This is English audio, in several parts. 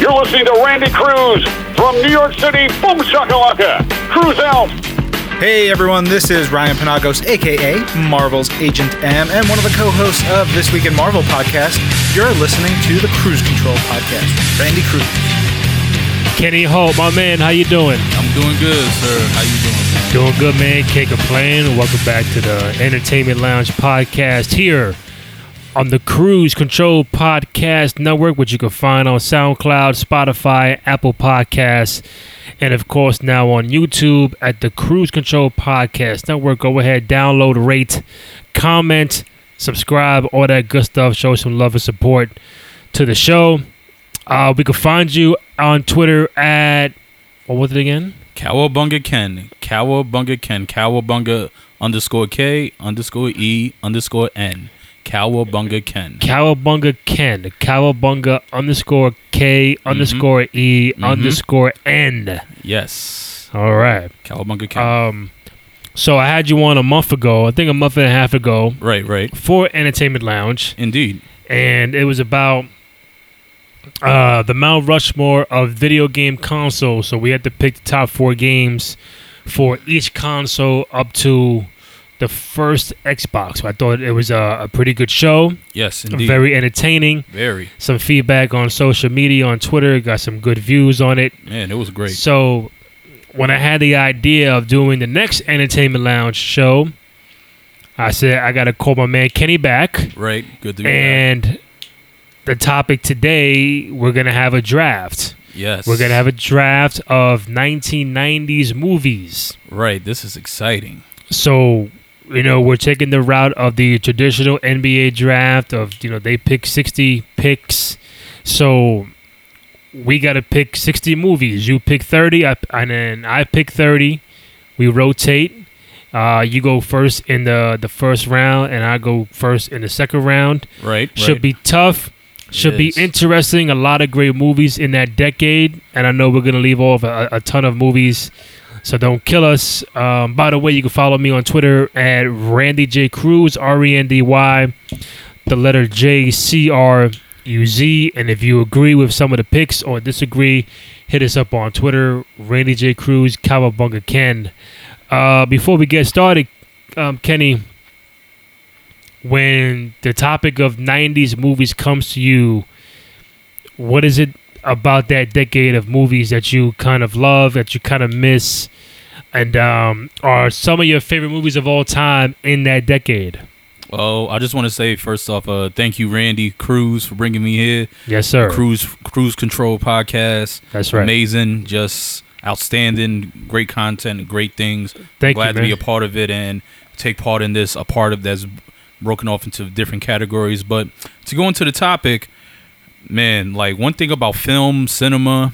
You're listening to Randy Cruz from New York City. Boom shakalaka. Cruz out. Hey everyone, this is Ryan Penagos, aka Marvel's Agent M, and one of the co-hosts of This Week in Marvel podcast. You're listening to the Cruise Control podcast. Randy Cruz. Kenny Holt, my man, how you doing? I'm doing good, sir. How you doing, man? Doing good, man. Can't complain. Welcome back to the Entertainment Lounge podcast here on the Cruise Control Podcast Network, which you can find on SoundCloud, Spotify, Apple Podcasts, and of course now on YouTube at the Cruise Control Podcast Network. Go ahead, download, rate, comment, subscribe, all that good stuff. Show some love and support to the show. Uh, we can find you on Twitter at what was it again? Cowabunga Ken. Cowabunga Ken. Cowabunga underscore K underscore E underscore N. Cowabunga Ken. Cowabunga Ken. Cowabunga underscore K underscore E underscore N. Yes. All right. Cowabunga Ken. Um, so I had you on a month ago, I think a month and a half ago, right, right. for Entertainment Lounge, Indeed. and it was about uh, the Mount Rushmore of video game consoles. So we had to pick the top four games for each console up to the first Xbox. I thought it was a, a pretty good show, Yes, indeed. very entertaining. Very. Some feedback on social media, on Twitter, got some good views on it. Man, it was great. So when I had the idea of doing the next Entertainment Lounge show, I said I got to call my man Kenny back. Right. Good to be back. And the topic today, we're going to have a draft. Yes. We're going to have a draft of 1990s movies. Right. This is exciting. So, you know, we're taking the route of the traditional NBA draft of, you know, they pick 60 picks. So we got to pick 60 movies. You pick 30, I, and then I pick 30. We rotate. Uh, you go first in the, the first round, and I go first in the second round. Right. Should right. be tough. Should be interesting. A lot of great movies in that decade, and I know we're gonna leave off a, a ton of movies. So don't kill us. Um, by the way, you can follow me on Twitter at Randy J Cruz R E N D Y, the letter J C R U Z. And if you agree with some of the picks or disagree, hit us up on Twitter, Randy J Cruz, Cowabunga Ken. Uh, before we get started, um, Kenny, when the topic of 90s movies comes to you, what is it about that decade of movies that you kind of love, that you kind of miss, and um, are some of your favorite movies of all time in that decade? Oh, I just want to say first off, uh, thank you, Randy Cruz, for bringing me here. Yes, sir. Cruise Cruise Control podcast. That's right. Amazing, just outstanding, great content, great things. Thank Glad you, to be a part of it and take part in this. A part of that's broken off into different categories. But to go into the topic, man, like one thing about film, cinema,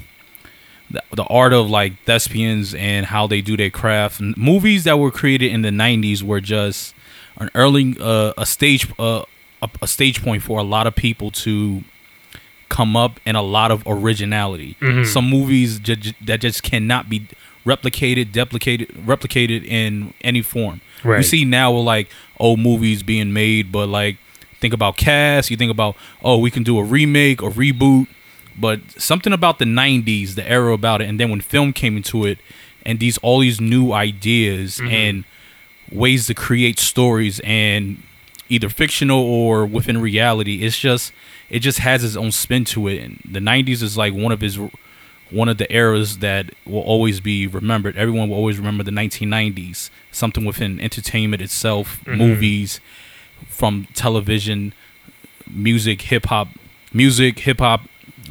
the, the art of like thespians and how they do their craft. Movies that were created in the '90s were just an early uh, a stage uh, a, a stage point for a lot of people to come up and a lot of originality. Some movies ju- that just cannot be replicated, duplicated, replicated in any form. Right. You see now with like old movies being made, but like think about cast, you think about oh we can do a remake or reboot, but something about the '90s, the era about it, and then when film came into it, and these all these new ideas mm-hmm. and ways to create stories and either fictional or within reality it's just it just has its own spin to it. And the 90s is like one of his one of the eras that will always be remembered. Everyone will always remember the 1990s something within entertainment itself mm-hmm. movies from television music hip hop music hip hop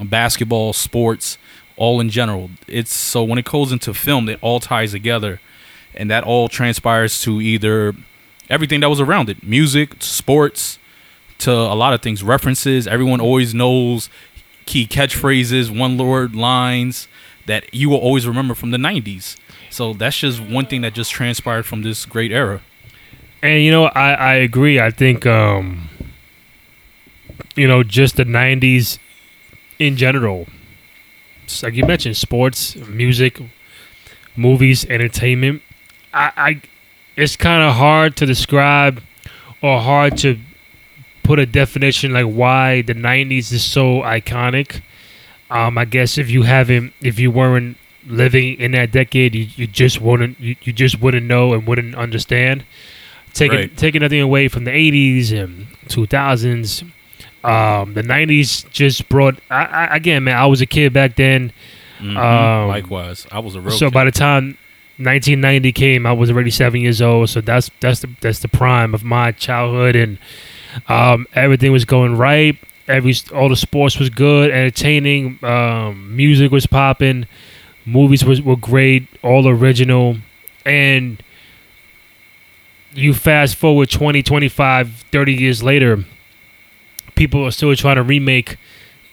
basketball sports all in general. It's so when it goes into film it all ties together and that all transpires to either everything that was around it music sports to a lot of things references. Everyone always knows key catchphrases one word lines that you will always remember from the 90s so that's just one thing that just transpired from this great era And you know, I, I agree. I think um, you know, just the '90s in general. Like you mentioned, sports, music, movies, entertainment. I, I it's kind of hard to describe or hard to put a definition like why the '90s is so iconic. Um, I guess if you haven't, if you weren't living in that decade, you, you just wouldn't, you, you just wouldn't know and wouldn't understand. Taking Right. taking nothing away from the '80s and 2000s, um, the '90s just brought. I, I, again, man, I was a kid back then. Mhm. Um, Likewise, I was a real. so kid. by the time 1990 came, I was already seven years old. So that's that's the that's the prime of my childhood, and um, everything was going right. Every all the sports was good, entertaining. Um, music was popping. Movies was were great, all original, and you fast forward 20, 25, 30 years later, people are still trying to remake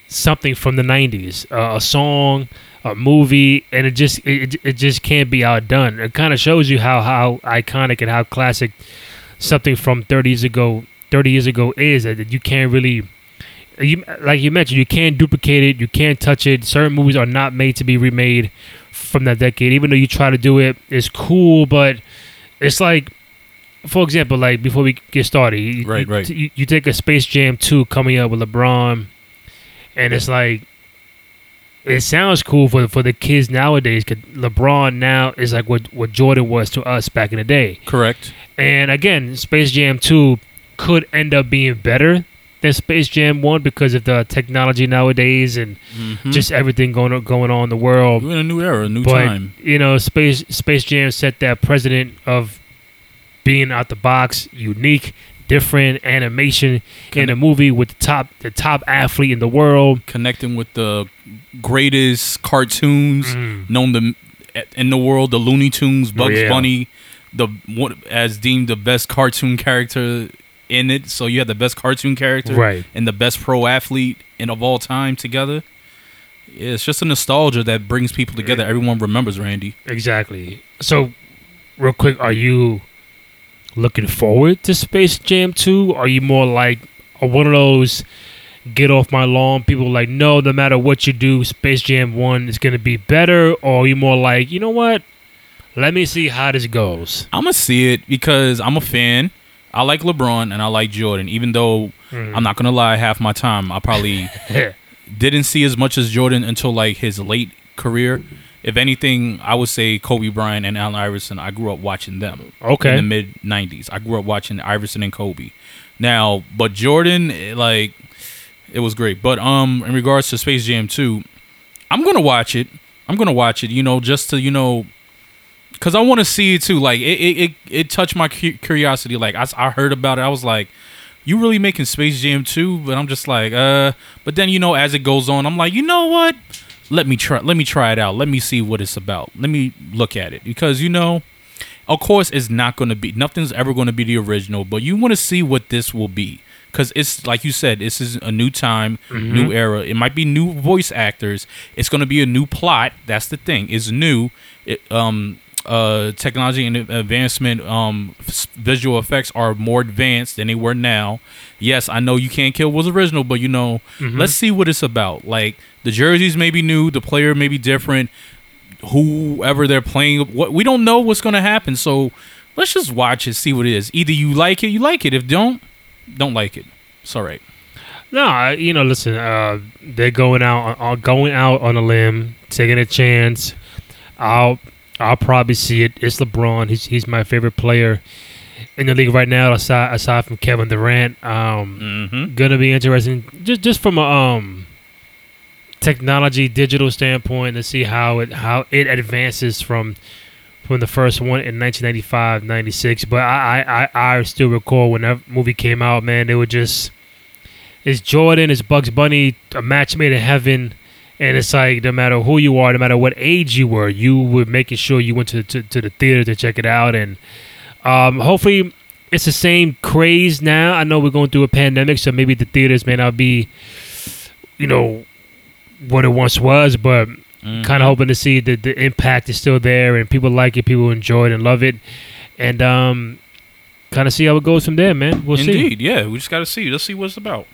something from the 90s, uh, a song, a movie, and it just it, it just can't be outdone. It kind of shows you how how iconic and how classic something from 30 years ago 30 years ago is that you can't really you like you mentioned you can't duplicate it you can't touch it certain movies are not made to be remade from that decade even though you try to do it it's cool but it's like for example like before we get started you, Right, you, right. you, you take a space jam 2 coming up with lebron and it's like it sounds cool for for the kids nowadays. 'cause LeBron now is like what what Jordan was to us back in the day. correct. And again, Space Jam 2 could end up being better than Space Jam 1 because of the technology nowadays and Mhm. just everything going on, going on in the world. We're in a new era, a new But time. you know, Space Space Jam set that precedent of being out the box, unique, different animation in a movie with the top the top athlete in the world. Connecting with the greatest cartoons Mm. known to, in the world, the Looney Tunes, Bugs yeah. Bunny, the what as deemed the best cartoon character in it. So you had the best cartoon character, Right. and the best pro athlete in of all time together. It's just a nostalgia that brings people together. Everyone remembers Randy. Exactly. So, real quick, are you looking forward to Space Jam 2? Are you more like one of those get off my lawn people like, no, no matter what you do, Space Jam 1 is going to be better? Or are you more like, you know what? Let me see how this goes. I'm gonna see it because I'm a fan. I like LeBron and I like Jordan. Even though Mm. I'm not gonna lie, half my time I probably didn't see as much as Jordan until like his late career. If anything, I would say Kobe Bryant and Allen Iverson. I grew up watching them. Okay. In the mid '90s, I grew up watching Iverson and Kobe. Now, but Jordan, eh, like, it was great. But um, in regards to Space Jam 2, I'm gonna watch it. I'm gonna watch it. You know, just to you know, because I want to see it too. Like, it it, it, it touched my cu- curiosity. Like, I I heard about it. I was like, you really making Space Jam 2? But I'm just like, uh. But then you know, as it goes on, I'm like, you know what? Let me try. Let me try it out. Let me see what it's about. Let me look at it because you know, of course, it's not going to be. Nothing's ever going to be the original. But you want to see what this will be because it's like you said, this is a new time, new era. It might be new voice actors. It's going to be a new plot. That's the thing. It's new. It, um, uh, technology and advancement, um, visual effects are more advanced than they were now. Yes, I know you can't kill was original, but you know, let's see what it's about. Like the jerseys may be new, the player may be different. Whoever they're playing, what we don't know what's going to happen. So let's just watch it, see what it is. Either you like it, you like it. If don't, don't like it. It's all right. No, I- you know, listen, uh, they're going out, uh, going out on a limb, taking a chance. I'll, I'll probably see it. It's LeBron. He's he's my favorite player in the league right now, aside aside from Kevin Durant. Um, Mm-hmm. gonna be interesting, just just from a um technology, digital standpoint, to see how it how it advances from from the first one in 1995, 96. But I I, I, I still recall when that movie came out, man, they were just it's Jordan, it's Bugs Bunny, a match made in heaven. And it's like no matter who you are, no matter what age you were, you were making sure you went to, to, to the theater to check it out. And um, hopefully it's the same craze now. I know we're going through a pandemic, so maybe the theaters may not be, you know, what it once was, but kind of hoping to see that the impact is still there and people like it, people enjoy it and love it. And um, kind of see how it goes from there, man. We'll see. Indeed, yeah. We just got to see. Let's see what it's about.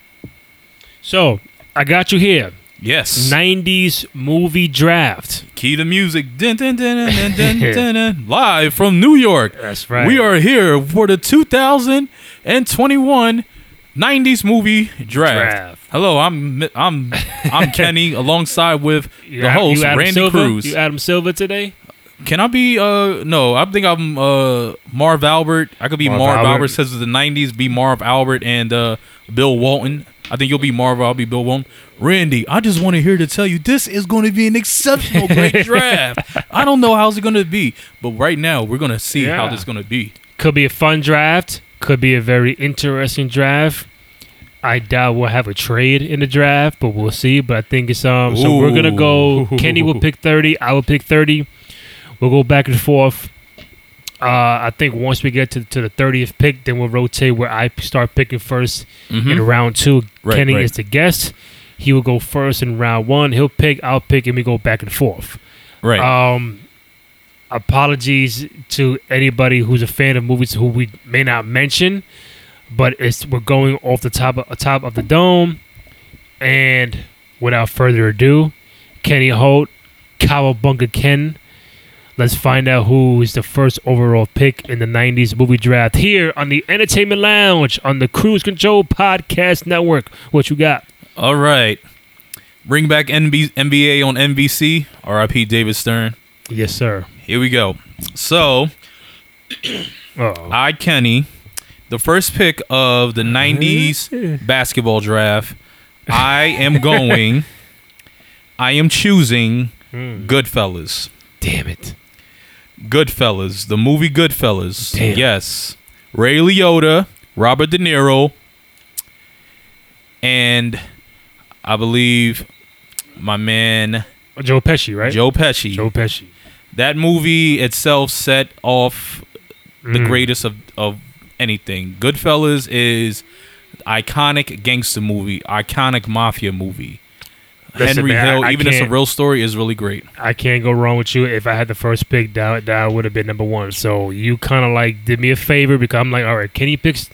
So I got you here. Yes. 90s movie draft. Key to music. Dun, dun, dun. Live from New York. That's right. We are here for the 2021 90s movie draft. draft. Hello, I'm I'm I'm Kenny alongside with You the host Adam Randy Silver? Cruz. You Adam Silver today? Can I be uh no, I think I'm uh Marv Albert. I could be Marv Marv, Albert. Albert. says of the nineties, be Marv Albert and uh Bill Walton. I think you'll be Marvel. I'll be Bill Walton. Randy, I just want to hear to tell you this is going to be an exceptional great draft. I don't know how's it going to be, but right now we're going to see how this is going to be. Could be a fun draft. Could be a very interesting draft. I doubt we'll have a trade in the draft, but we'll see. But I think it's um. So we're gonna go. Kenny will pick thirty. I will pick thirty. We'll go back and forth. Uh, I think once we get to, to the thirtieth pick, then we'll rotate where I start picking 1st Mhm. in round two. Right, Kenny right. is the guest. He will go first in round one. He'll pick. I'll pick, and we go back and forth. Right. Um, apologies to anybody who's a fan of movies who we may not mention, but it's we're going off the top of, top of the dome, and without further ado, Kenny Holt, Cowabunga Ken. Let's find out who is the first overall pick in the '90s movie draft here on the Entertainment Lounge on the Cruise Control Podcast Network. What you got? All right. Bring back NB- NBA on NBC. RIP David Stern. Yes, sir. Here we go. So, Oh, I Kenny, the first pick of the '90s basketball draft. I am going. I am choosing hmm. Goodfellas. damn it! Goodfellas, the movie Goodfellas. Damn. Yes, Ray Liotta, Robert De Niro, and I believe my man Joe Pesci, right? Joe Pesci. Joe Pesci. that movie itself set off the Mm. greatest of, of anything. Goodfellas is iconic gangster movie, iconic mafia movie. Listen, Henry man, Hill, I- I even if it's a can't- real story, is really great. I can't go wrong with you. If I had the first pick, that that would have been number one. So you kind of like did me a favor because I'm like, all right, Kenny picks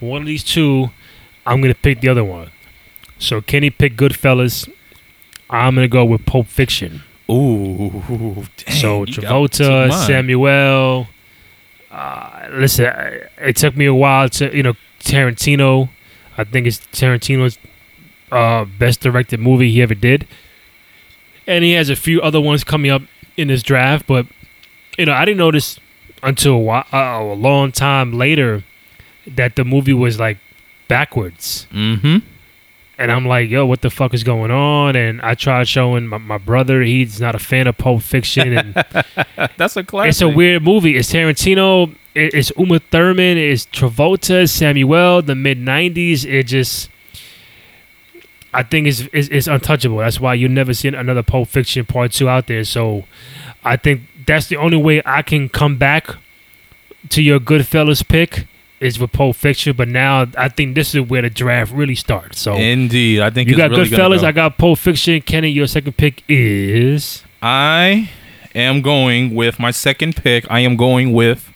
one of these two. I'm gonna pick the other one. So Kenny picked Goodfellas. I'm gonna go with Pulp Fiction. Ooh, dang, so you got- took Travolta, mine. Samuel. Uh, listen, I- it took me a while to you know Tarantino. I think it's Tarantino's uh, best directed movie he ever did, and he has a few other ones coming up in this draft. But you know, I didn't notice until a, while, uh, a long time later that the movie was like backwards. Mm-hmm. And I'm like, yo, what the fuck is going on? And I tried showing my, my brother. He's not a fan of Pulp Fiction, and That's a classic. it's a weird movie. It's Tarantino. It's Uma Thurman. It's Travolta. Samuel. The mid '90s. It just, I think it's, it's it's untouchable. That's why you never see another Pulp Fiction Part Two out there. So, I think that's the only way I can come back to your Goodfellas pick is with Pulp Fiction. But now I think this is where the draft really starts. So Indeed, I think you it's got really gonna Goodfellas. go. I got Pulp Fiction. Kenny, your second pick is I am going with my second pick. I am going with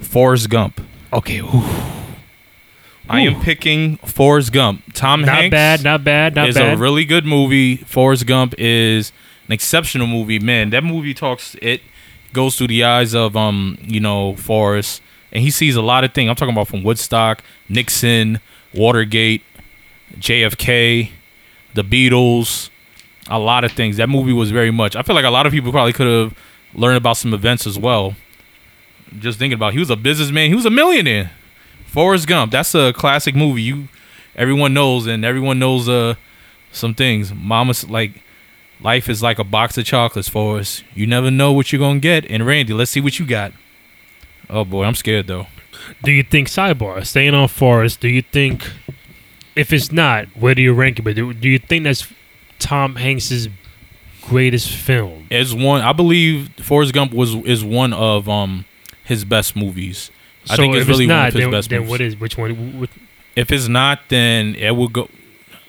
Forrest Gump. okay. ooh, I am picking Forrest Gump. Tom not Hanks bad. Not bad. Not is bad. a really good movie. Forrest Gump is an exceptional movie. Man, that movie talks. It goes through the eyes of um, you know, Forrest, and he sees a lot of things. I'm talking about from Woodstock, Nixon, Watergate, JFK, the Beatles, a lot of things. That movie was very much. I feel like a lot of people probably could have learned about some events as well. Just thinking about, he was a businessman. He was a millionaire. Forrest Gump. That's a classic movie. You, everyone knows, and everyone knows uh some things. Mama's like, life is like a box of chocolates, Forrest. You never know what you're gonna get. And Randy, let's see what you got. Oh boy, I'm scared though. Do you think sidebar staying on Forrest? Do you think if it's not, where do you rank it? But do, do you think that's Tom Hanks's greatest film? It's one. I believe Forrest Gump was is one of um his best movies. I so think it's really it's one of his then, best then movies. what is which one? What, If it's not, then it will go.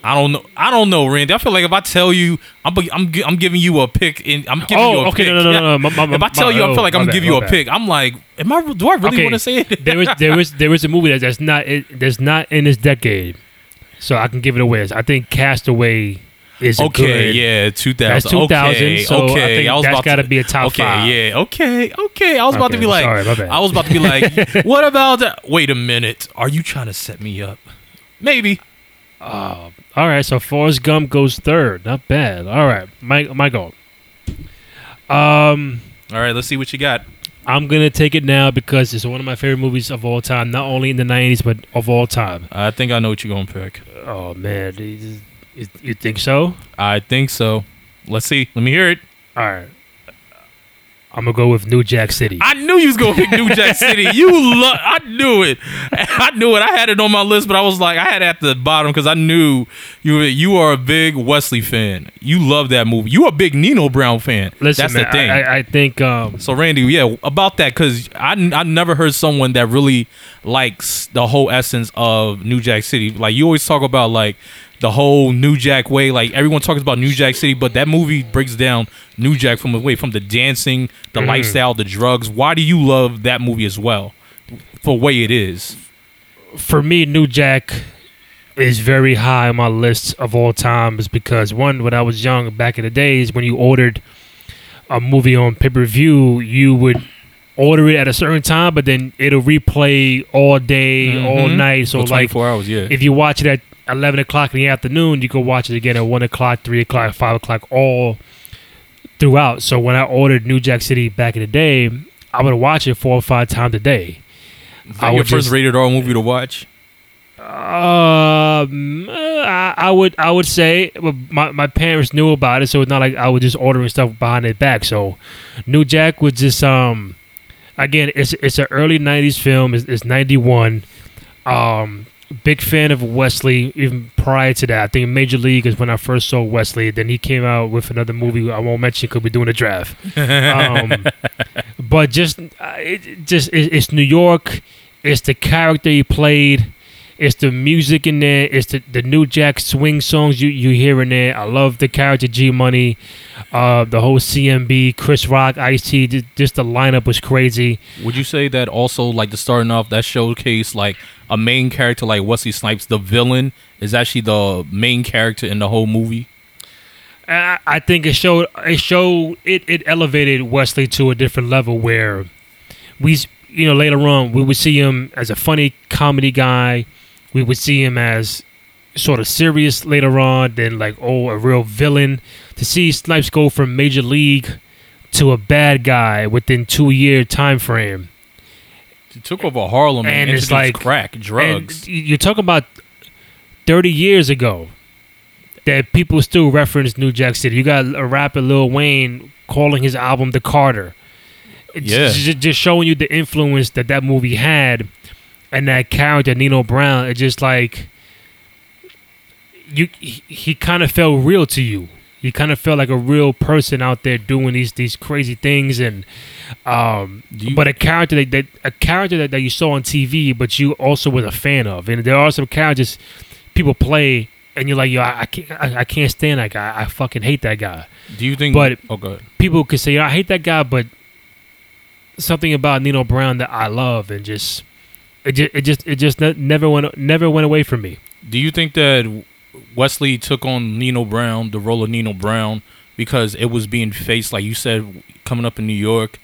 I don't know. I don't know, Randy. I feel like if I tell you, I'm I'm, I'm giving you a pick, and I'm giving oh, you oh, a okay, pick. no, no, no, no. My, my, if I tell my- you, I oh, feel like I'm giving you a bad. pick. I'm like, am I? Do I really Okay, want to say it? there is there is there is a movie that's not it, that's not in this decade, so I can give it away. I think Castaway is Okay, good. yeah, 2000. That's 2000, Okay, so I okay. think was that's about gotta be a top okay, five. yeah, okay, okay. I was about to be like, sorry, my bad. I was about to be like, what about that? Wait a minute. Are you trying to set me up? Maybe. All right, so Forrest Gump goes third. Not bad. All right, my my goal. Um, All right, let's see what you got. I'm gonna take it now because it's one of my favorite movies of all time. Not only in the '90s, but of all time. I think I know what you're gonna pick. Oh man, you, you think so? I think so. Let's see. Let me hear it. All right. I'm gonna go with New Jack City. I knew you was gonna pick New Jack City. You love. I knew it. I knew it. I had it on my list, but I was like, I had it at the bottom because I knew you. were- You are a big Wesley fan. You love that movie. You are a big Nino Brown fan. Listen, That's man, the thing. I, I, think um, so Randy, yeah, about that because I I never heard someone that really likes the whole essence of New Jack City. Like you always talk about like the whole New Jack way. Like everyone talks about New Jack City, but that movie breaks down New Jack from the way from the dancing, the lifestyle, the drugs. Why do you love that movie as well? For way it is. for me, New Jack is very high on my list of all times because one, when I was young, back in the days, when you ordered a movie on pay per view, you would order it at a certain time, but then it'll replay all day, all Mhm. night. So For like, 24 hours, yeah. if you watch it at eleven o'clock in the afternoon, you can watch it again at one o'clock, three o'clock, five o'clock, all throughout. So when I ordered New Jack City back in the day, I would watch it four or five times a day. I your would first just- rated R movie to watch. Um, uh, I, I would I would say my my parents knew about it, so it's not like I was just ordering stuff behind their back. So, New Jack was just um, again, it's it's an early '90s film. It's, it's '91. Um, big fan of Wesley even prior to that. I think Major League is when I first saw Wesley. Then he came out with another movie I won't mention because we're doing a draft. Um, but just uh, it it just it, it's New York. It's the character he played. It's the music in there. It's the, the New Jack swing songs you, you hear in there. I love the character G Money, uh, the whole CMB, Chris Rock, Ice T. Just, just the lineup was crazy. Would you say that also like the starting off that showcase like a main character like Wesley Snipes, the villain, is actually the main character in the whole movie? I, I think it showed it showed it, it elevated Wesley to a different level where we you know later on we would see him as a funny comedy guy we would see him as sort of serious later on then like oh a real villain to see Snipes go from major league to a bad guy within two year time frame He took over Harlem and, And it's like- crack, drugs. and you're talking about 30 years ago that people still reference New Jack City. You got a rapper Lil Wayne calling his album The Carter. It's Yeah. ju- just showing you the influence that that movie had and that character Nino Brown. It's just like you he, he kind of felt real to you. He kind of felt like a real person out there doing these these crazy things and um you- but a character that, that a character that, that you saw on TV but you also was a fan of. And there are some characters people play and you're like, yo, I, I can't I, I can't stand that guy. I fucking hate that guy. Do you think? but- oh, good. People could say, I hate that guy, but something about Nino Brown that I love and just it just it just it just never went never went away from me. Do you think that Wesley took on Nino Brown, the role of Nino Brown, because it was being faced, like you said, coming up in New York?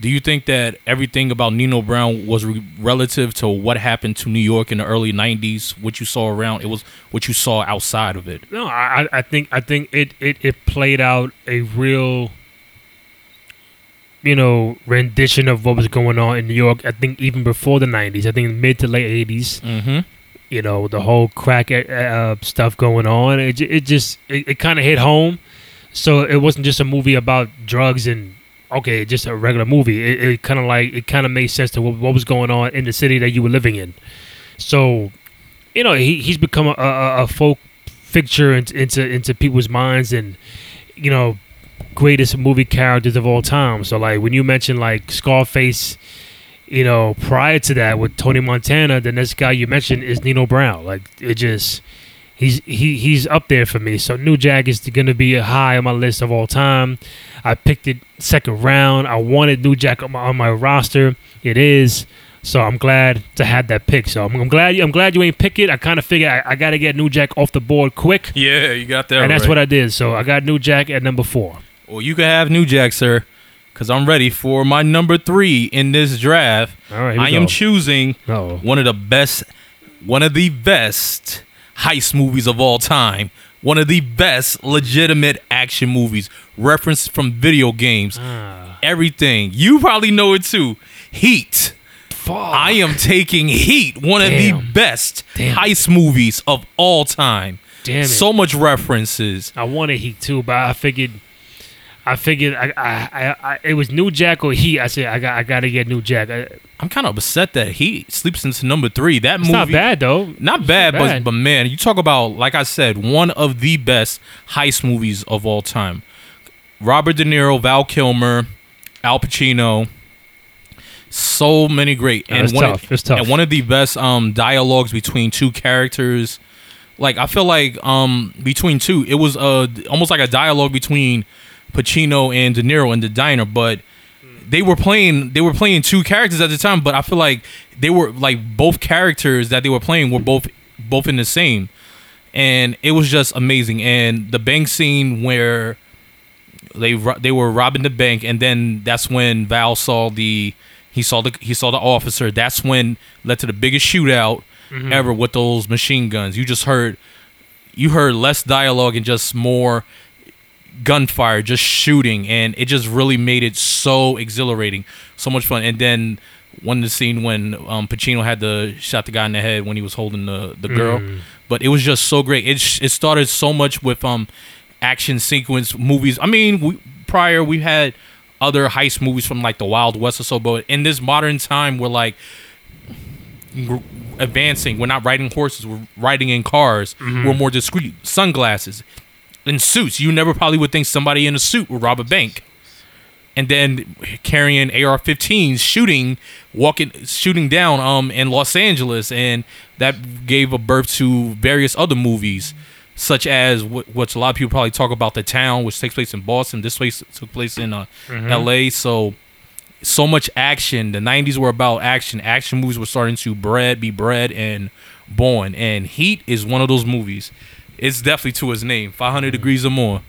Do you think that everything about Nino Brown was re- relative to what happened to New York in the early '90s? What you saw around, it was what you saw outside of it. No, I I- I think I think it it it played out a real you know rendition of what was going on in New York. I think even before the '90s. I think mid to late '80s. Mm-hmm. you know the whole crack uh, stuff going on. It, it just it, it kind of hit home. So it wasn't just a movie about drugs and okay, just a regular movie. It, it kind of like it kind of made sense to what, what was going on in the city that you were living in. So you know he he's become a, a, a folk fixture into, into into people's minds and you know greatest movie characters of all time. So like when you mention like Scarface you know, prior to that with Tony Montana, the next guy you mentioned is Nino Brown. Like it just he's he he's up there for me. So New Jack is gonna be high on my list of all time. I picked it second round. I wanted New Jack on my, on my roster. It is. So I'm glad to have that pick. So I'm, I'm glad I'm glad you ain't pick it. I kind of figured I, I got to get New Jack off the board quick, Yeah, you got that. and that's what I did. So I got New Jack at number four. Well, you can have New Jack, sir, because I'm ready for my number three in this draft. All right, I am go. choosing one of the best, one of the best heist movies of all time. One of the best legitimate action movies, referenced from video games, ah. everything. You probably know it too. Heat. I am taking Heat, one of the best Damn. heist movies of all time. Damn it. So much references. I wanted Heat too, but I figured, I figured, I, I, I, I it was New Jack or Heat. I said I got, I got to get New Jack. I, I'm kind of upset that Heat sleeps into number three. That it's movie, not bad though. Not bad, not but bad. but man, you talk about like I said, one of the best heist movies of all time. Robert De Niro, Val Kilmer, Al Pacino. So many great Yeah, it's one tough. It's tough. and one of the best um dialogues between two characters. Like I feel like um between two, it was uh almost like a dialogue between Pacino and De Niro in the diner, but they were playing they were playing two characters at the time, but I feel like they were like both characters that they were playing were both both in the same. And it was just amazing. And the bank scene where they they were robbing the bank and then that's when Val saw the he saw the he saw the officer. That's when led to the biggest shootout mm-hmm. ever with those machine guns. You just heard you heard less dialogue and just more gunfire, just shooting, and it just really made it so exhilarating, so much fun. And then one of the scene when um, Pacino had to shot the guy in the head when he was holding the the girl, but it was just so great. It sh- it started so much with um action sequence movies. I mean, we, prior we had other heist movies from like the Wild West or so, but in this modern time, we're like we're advancing. We're not riding horses. We're riding in cars. We're more discreet. Sunglasses in suits. You never probably would think somebody in a suit would rob a bank. And then carrying AR-15s, shooting, walking, shooting down um in Los Angeles, and that gave a birth to various other movies, such as what, which a lot of people probably talk about, The Town, which takes place in Boston. This place took place in uh, L.A. So so much action. The '90s were about action. Action movies were starting to bred, be bred, and born. And Heat is one of those movies. It's definitely to his name. 500 degrees or more.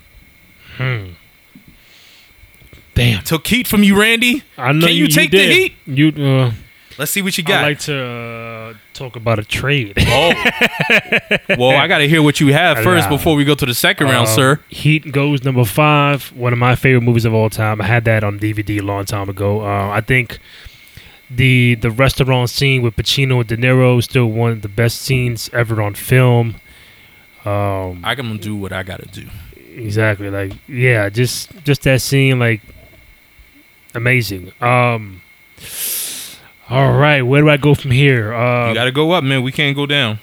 Damn. Took Heat from you, Randy. I know Can you, take the did. Heat? You. Uh, Let's see what you got. I like to uh, talk about a trade. oh, well, I got to hear what you have first Nah. before we go to the second round, Um, sir. Heat goes number five. One of my favorite movies of all time. I had that on DVD a long time ago. Uh, I think the the restaurant scene with Pacino and De Niro is still one of the best scenes ever on film. Um, I can do what I got to do. exactly. Like yeah, just just that scene, like amazing. Um, all right, where do I go from here? Uh, You got to go up, man. We can't go down.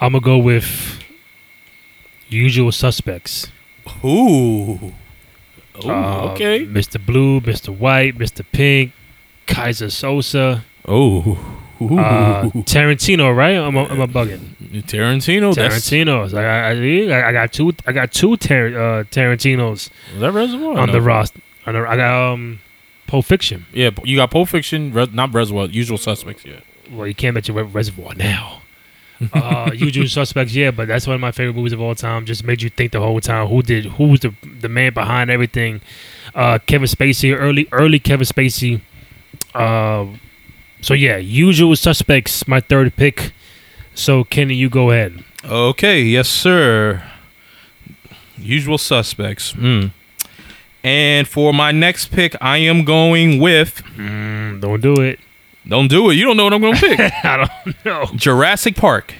I'm gonna go with Usual Suspects. Ooh. Ooh, Uh, okay. Mr. Blue, Mr. White, Mr. Pink, Keyser Söze, Oh. Uh, Tarantino, right? I'm, I'm a bugging. Tarantino. Tarantino's. I, I, I, got two. I got two Tar- uh, Tarantinos is that Reservoir? on No. the roster. On the, I got um, Pulp Fiction. Yeah, you got Pulp Fiction, Res- not Reservoir, Usual Suspects. Yeah. Well, you can't mention Reservoir now. uh, Usual Suspects, yeah, but that's one of my favorite movies of all time. Just made you think the whole time who did who was the the man behind everything. Uh, Kevin Spacey, early early Kevin Spacey. Uh, so yeah, Usual Suspects, my third pick. So Kenny, you go ahead. Okay, yes, sir. Usual Suspects. Mm. And for my next pick, I am going with. Mm, don't do it. Don't do it. You don't know what I'm going to pick. I don't know. Jurassic Park.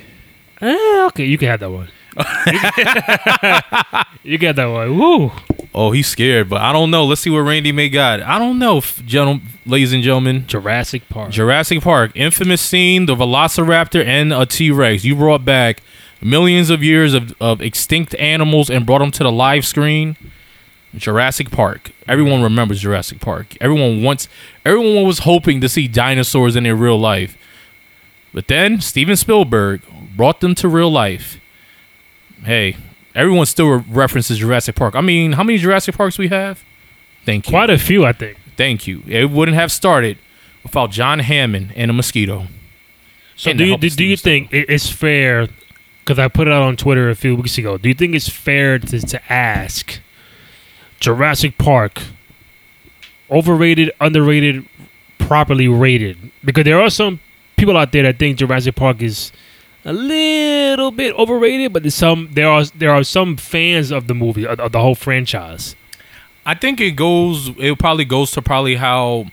Eh, okay, you can have that one. you got that one. Woo. Oh, he's scared, but I don't know. Let's see what Randy may got. I don't know, f- gentle, ladies and gentlemen. Jurassic Park. Jurassic Park, infamous scene, the Velociraptor and a T Rex. You brought back millions of years of, of extinct animals and brought them to the live screen. Jurassic Park. Everyone remembers Jurassic Park. Everyone wants. Everyone was hoping to see dinosaurs in their real life, but then Steven Spielberg brought them to real life. Hey, everyone still references Jurassic Park. I mean, how many Jurassic Parks we have? Thank you. Quite a few, I think. Thank you. It wouldn't have started without John Hammond and a mosquito. So And do you do, do you think it's fair? Because I put it out on Twitter a few weeks ago. Do you think it's fair to, to ask Jurassic Park overrated, underrated, properly rated? Because there are some people out there that think Jurassic Park is a little bit overrated, but there's some there are there are some fans of the movie of, of the whole franchise. I think it goes. It probably goes to probably how,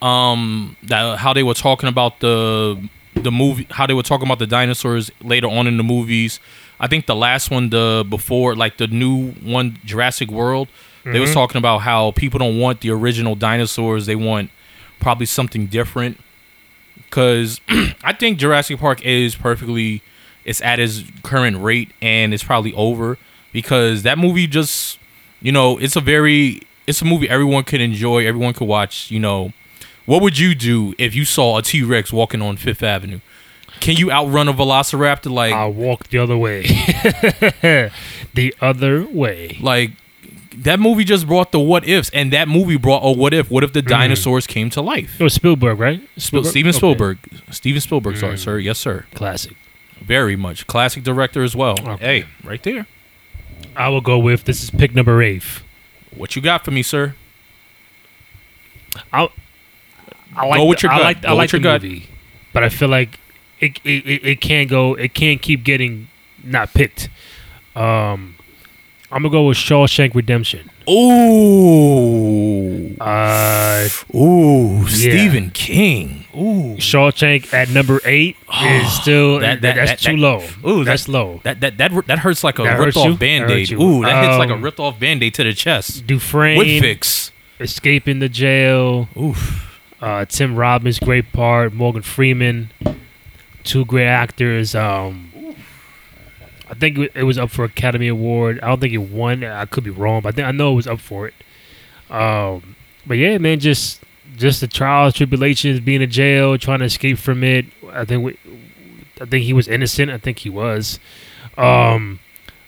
um, that how they were talking about the the movie, how they were talking about the dinosaurs later on in the movies. I think the last one, the before, like the new one, Jurassic World, they was talking about how people don't want the original dinosaurs. They want probably something different. Cause I think Jurassic Park is perfectly, it's at its current rate and it's probably over because that movie just you know, it's a very it's a movie everyone could enjoy, everyone could watch, you know. What would you do if you saw a T-Rex walking on Fifth Avenue? Can you outrun a velociraptor like I'll walk the other way. the other way. like that movie just brought the what ifs and that movie brought a what if what if the dinosaurs came to life It was Spielberg, right? Spiel- steven spielberg steven spielberg sorry sir yes sir Classic. very much classic director as well Okay. hey right there I will go with this is pick number eight. what you got for me sir I I like Go with the- your I gut. like, I Go like with the your gut. movie, but I feel like it it, it, it can't go. It can't keep getting not picked. Um, I'm gonna go with Shawshank Redemption. Ooh. Uh, Ooh, Stephen King. Ooh. Shawshank at number eight is still that- that- that's that- too low. Ooh, that's that- low. That that that that hurts like a ripped off band-aid. hurts. Ooh, that hits like a Um, ripped off band-aid to the chest. Dufresne With fix. escaping the jail. Oof. Uh, Tim Robbins, great part. Morgan Freeman, two great actors. Um, I think it- was up for Academy Award. I don't think it won. I could be wrong, but I think I know it was up for it. Um, but yeah, man, just just the trials, tribulations, being in jail, trying to escape from it. I think we, I think he was innocent. I think he was. Um,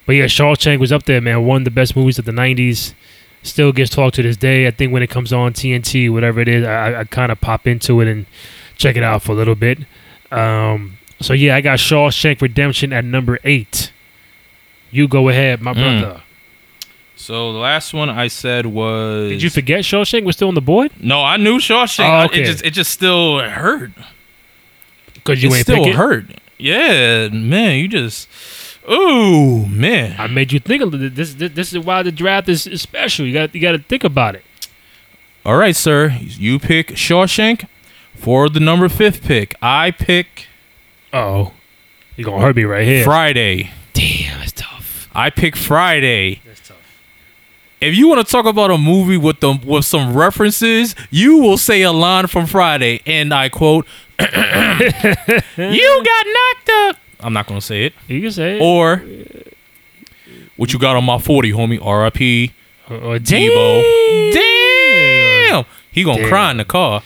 but yeah, Shawshank was up there, man. One of the best movies of the '90s. Still gets talked to this day. I think when it comes on TNT, whatever it is, I, I kind of pop into it and check it out for a little bit. Um, so yeah, I got Shawshank Redemption at number eight. You go ahead, my Mm. brother. So the last one I said was Did you forget Shawshank was still on the board? No, I knew Shawshank. Oh, okay. It just it just still hurt. Because you it ain't still pick it. hurt. Yeah, man, you just Ooh, man. I made you think of it. This, this. This is why the draft is, is special. You got you got to think about it. All right, sir. You pick Shawshank for the number fifth pick. I pick Oh, you gonna hurt me right here. Friday. Damn, that's tough. I pick Friday. That's tough. If you want to talk about a movie with the with some references, you will say a line from Friday, and I quote, "You got knocked up." I'm not gonna say it. You can say it. Or what you got on my 40, homie? R.I.P. Or, Debo. Damn. Damn, he gonna Damn. cry in the car.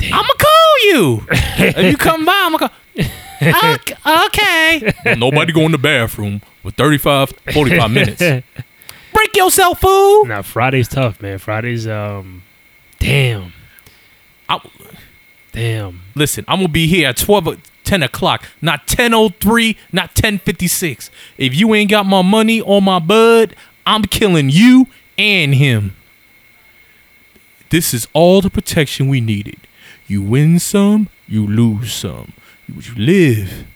I'ma call you if you come by. I'ma call. Ok- okay. Nobody go in the bathroom for 35, 45 minutes. Break yourself, fool. Now Friday's tough, man. Friday's um, damn, I- damn. listen, I'm gonna be here at 12, o- 10 o'clock, not 10:03, not 10:56. If you ain't got my money or my bud, I'm killing you and him. This is all the protection we needed. You win some, you lose some. You, you live,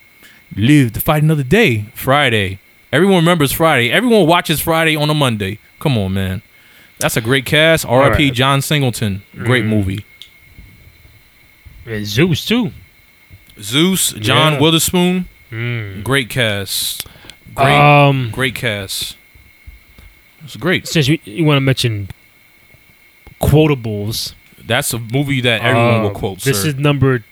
you live to fight another day. Friday. Everyone remembers Friday. Everyone watches Friday on a Monday. Come on, man. That's a great cast. R.I.P. right. John Singleton. Great Mm. movie. And Zeus too. Zeus, John Yeah. Witherspoon, Mm. great cast. Great, Um, great cast. It's great. since you, you want to mention quotables, That's a movie that everyone will um, quote. This sir. is number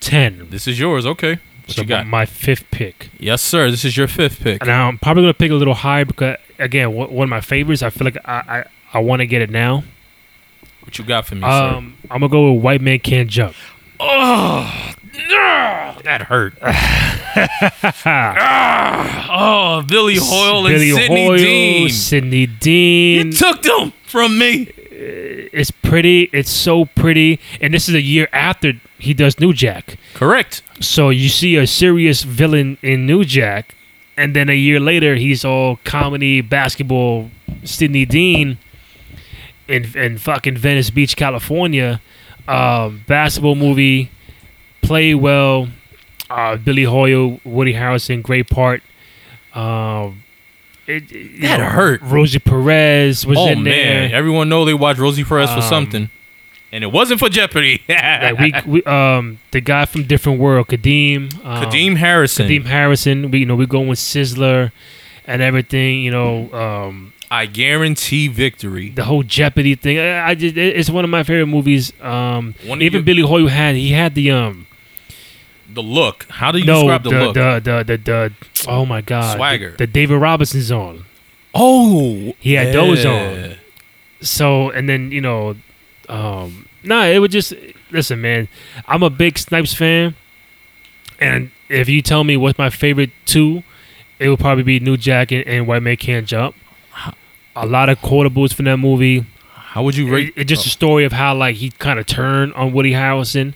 ten. this is yours. Okay, what So you got? my fifth pick. yes, sir. This is your fifth pick. Now I'm probably gonna pick a little higher because again, one of my favorites. I feel like I I, I want to get it now. What you got for me, Um, I'm gonna go with White Man Can't Jump. Oh, no, that hurt. Ah, oh, Billy Hoyle and Billy Sidney Hoyle, Dean. Sidney Dean. You took them from me. It's pretty. It's so pretty, and this is a year after he does New Jack. Correct. So you see a serious villain in New Jack, and then a year later he's all comedy, basketball. Sidney Dean in in fucking Venice Beach, California, um, basketball movie, play well. Uh, Billy Hoyle, Woody Harrelson, great part. Um, it, That hurt. Rosie Perez was oh in man, there. everyone know they watch Rosie Perez for Um, something, and it wasn't for Jeopardy. Like we, we, um, the guy from Different World, Kadeem, um, Kadeem Hardison. Kadeem Hardison. We, you know, we going with Sizzler and everything. You know, um, I guarantee victory. the whole Jeopardy thing. I, I just, it's one of my favorite movies. Um, One even your- Billy Hoyle had he had the um. The look. How do you no, describe the, the, look? the the the the oh my god, Swagger. The, the David Robinson's on. oh, He had those yeah. on. So and then you know, um, nah, it would just listen, man. I'm a big Snipes fan, and if you tell me what's my favorite two, it would probably be New Jack and, and White Man Can't Jump. A lot of quotables from that movie. How would you rate? It, just a story of how like he kind of turned on Woody Harrelson,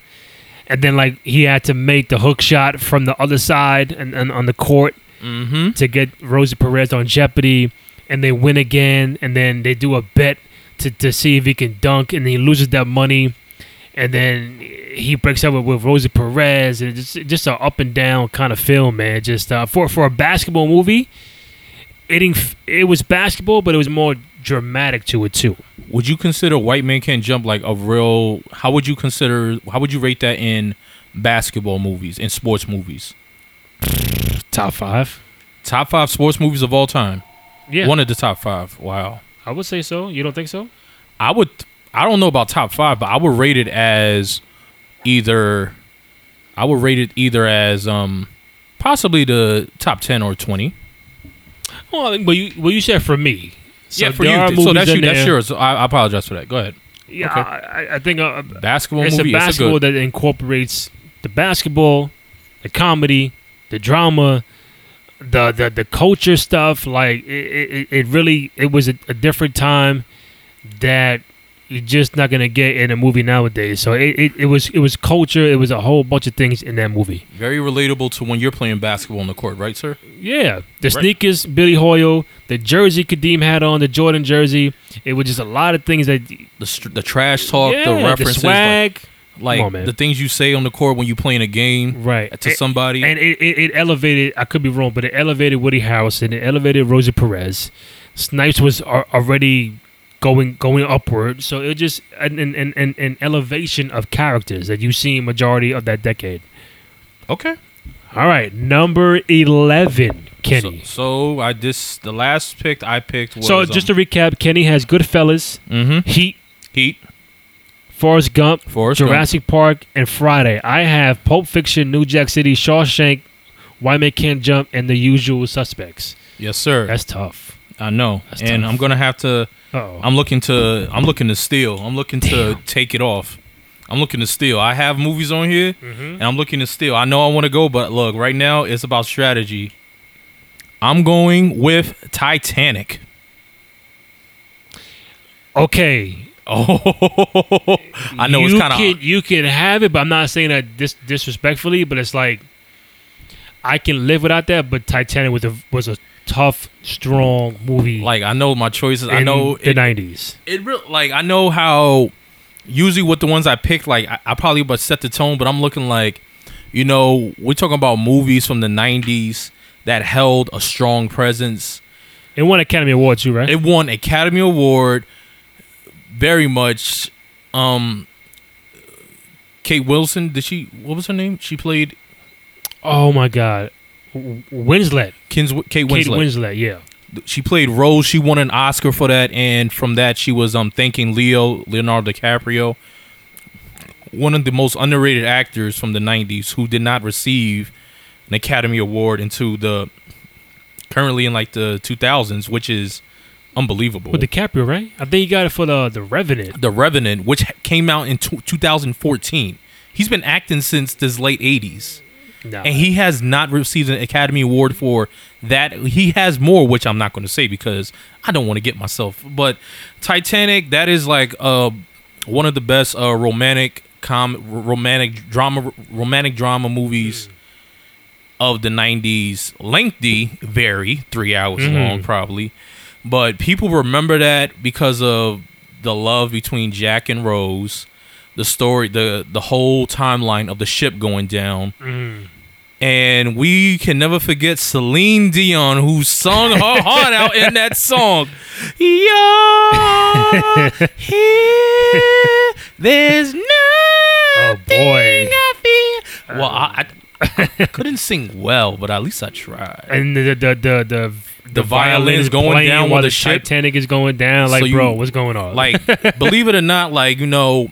and then like he had to make the hook shot from the other side and, and on the court mm-hmm. to get Rosie Perez on Jeopardy, and they win again, and then they do a bet to, to see if he can dunk, and he loses that money, and then he breaks up with, with Rosie Perez, and it's just just a up and down kind of film, man. Just uh, for for a basketball movie, it it was basketball, but it was more dramatic to it too. Would you consider White Man Can't Jump like a real? How would you consider? How would you rate that in basketball movies in sports movies? Top five, Top five sports movies of all time. yeah, One of the top five. Wow. I would say so. You don't think so? I would. I don't know about top five, but I would rate it as either. I would rate it either as um, possibly the top ten or twenty. Well, but you well you said for me. So yeah, for you. are So that's in you. That's there- yours. So I, I apologize for that. Go ahead. Yeah, Okay. I, I- I think uh, Basketball it's movie. a basketball it's a good. that incorporates the basketball, the comedy, the drama, the the, the culture stuff. Like it, it, it really it was a, a different time that you're just not gonna get in a movie nowadays. So it, it, it was it was culture. It was a whole bunch of things in that movie. Very relatable to when you're playing basketball on the court, right, sir? Yeah, the Right. sneakers, Billy Hoyle, the jersey Kadeem had on, the Jordan jersey. It was just a lot of things that The the trash talk, yeah, the references, like- swag, like, Come on, the things you say on the court when you're playing a game right? to And- somebody. and it, it, it elevated. I could be wrong, but it elevated Woody Harrelson. It elevated Rosie Perez. Snipes was already going going upward, so it just an an, an, an elevation of characters that you see majority of that decade. okay. All right, number eleven, Kenny. So, so I this the last pick I picked was So, just to recap, Kenny has Goodfellas, mm-hmm. Heat, Heat, Forrest Gump, Forrest Gump. Jurassic Park, and Friday. I have Pulp Fiction, New Jack City, Shawshank, Why Man Can't Jump, and The Usual Suspects. Yes, sir. That's tough. I know, That's and tough. I'm gonna have to. Oh, I'm looking to. I'm looking to steal. I'm looking to Damn. take it off. I'm looking to steal. I have movies on here, Mm-hmm. and I'm looking to steal. I know I want to go, but look, right now it's about strategy. I'm going with Titanic. okay. Oh, I know you it's kind can, of. you can have it, but I'm not saying that dis- disrespectfully. But it's like I can live without that. But Titanic was a was a tough, strong movie. Like I know my choices. I know the '90s. it real like I know how usually with the ones I picked, like I, I probably but set the tone, but I'm looking like, you know, we're talking about movies from the '90s that held a strong presence. It won Academy Award too, right? It won Academy Award. Very much. Um, Kate Wilson. Did she? What was her name? She played oh my God, Winslet, Kins, Kate Kate Winslet. Winslet. Yeah. she played Rose. She won an Oscar for that, and from that, she was um thanking Leo Leonardo DiCaprio, one of the most underrated actors from the '90s, who did not receive an Academy Award into the currently in like the 2000s, which is unbelievable. With DiCaprio, right? I think he got it for the the Revenant. the Revenant, which came out in tw 2014. He's been acting since this late 80s. Nah. and he has not received an Academy Award for that. He has more, which I'm not going to say because I don't want to get myself. But Titanic, that is like uh one of the best uh romantic com romantic drama romantic drama movies of the 90s. Lengthy, very three hours Mhm. long, probably. But people remember that because of the love between Jack and Rose, the story, the the whole timeline of the ship going down. Mm. And we can never forget Celine Dion, who sung her heart out in that song. You're here. There's nothing Oh boy! I feel. Well, I, I, I couldn't sing well, but at least I tried. And the the the the, The violins is going down while with the the ship. Titanic is going down. Like, So you- bro, what's going on? like believe it or not like you know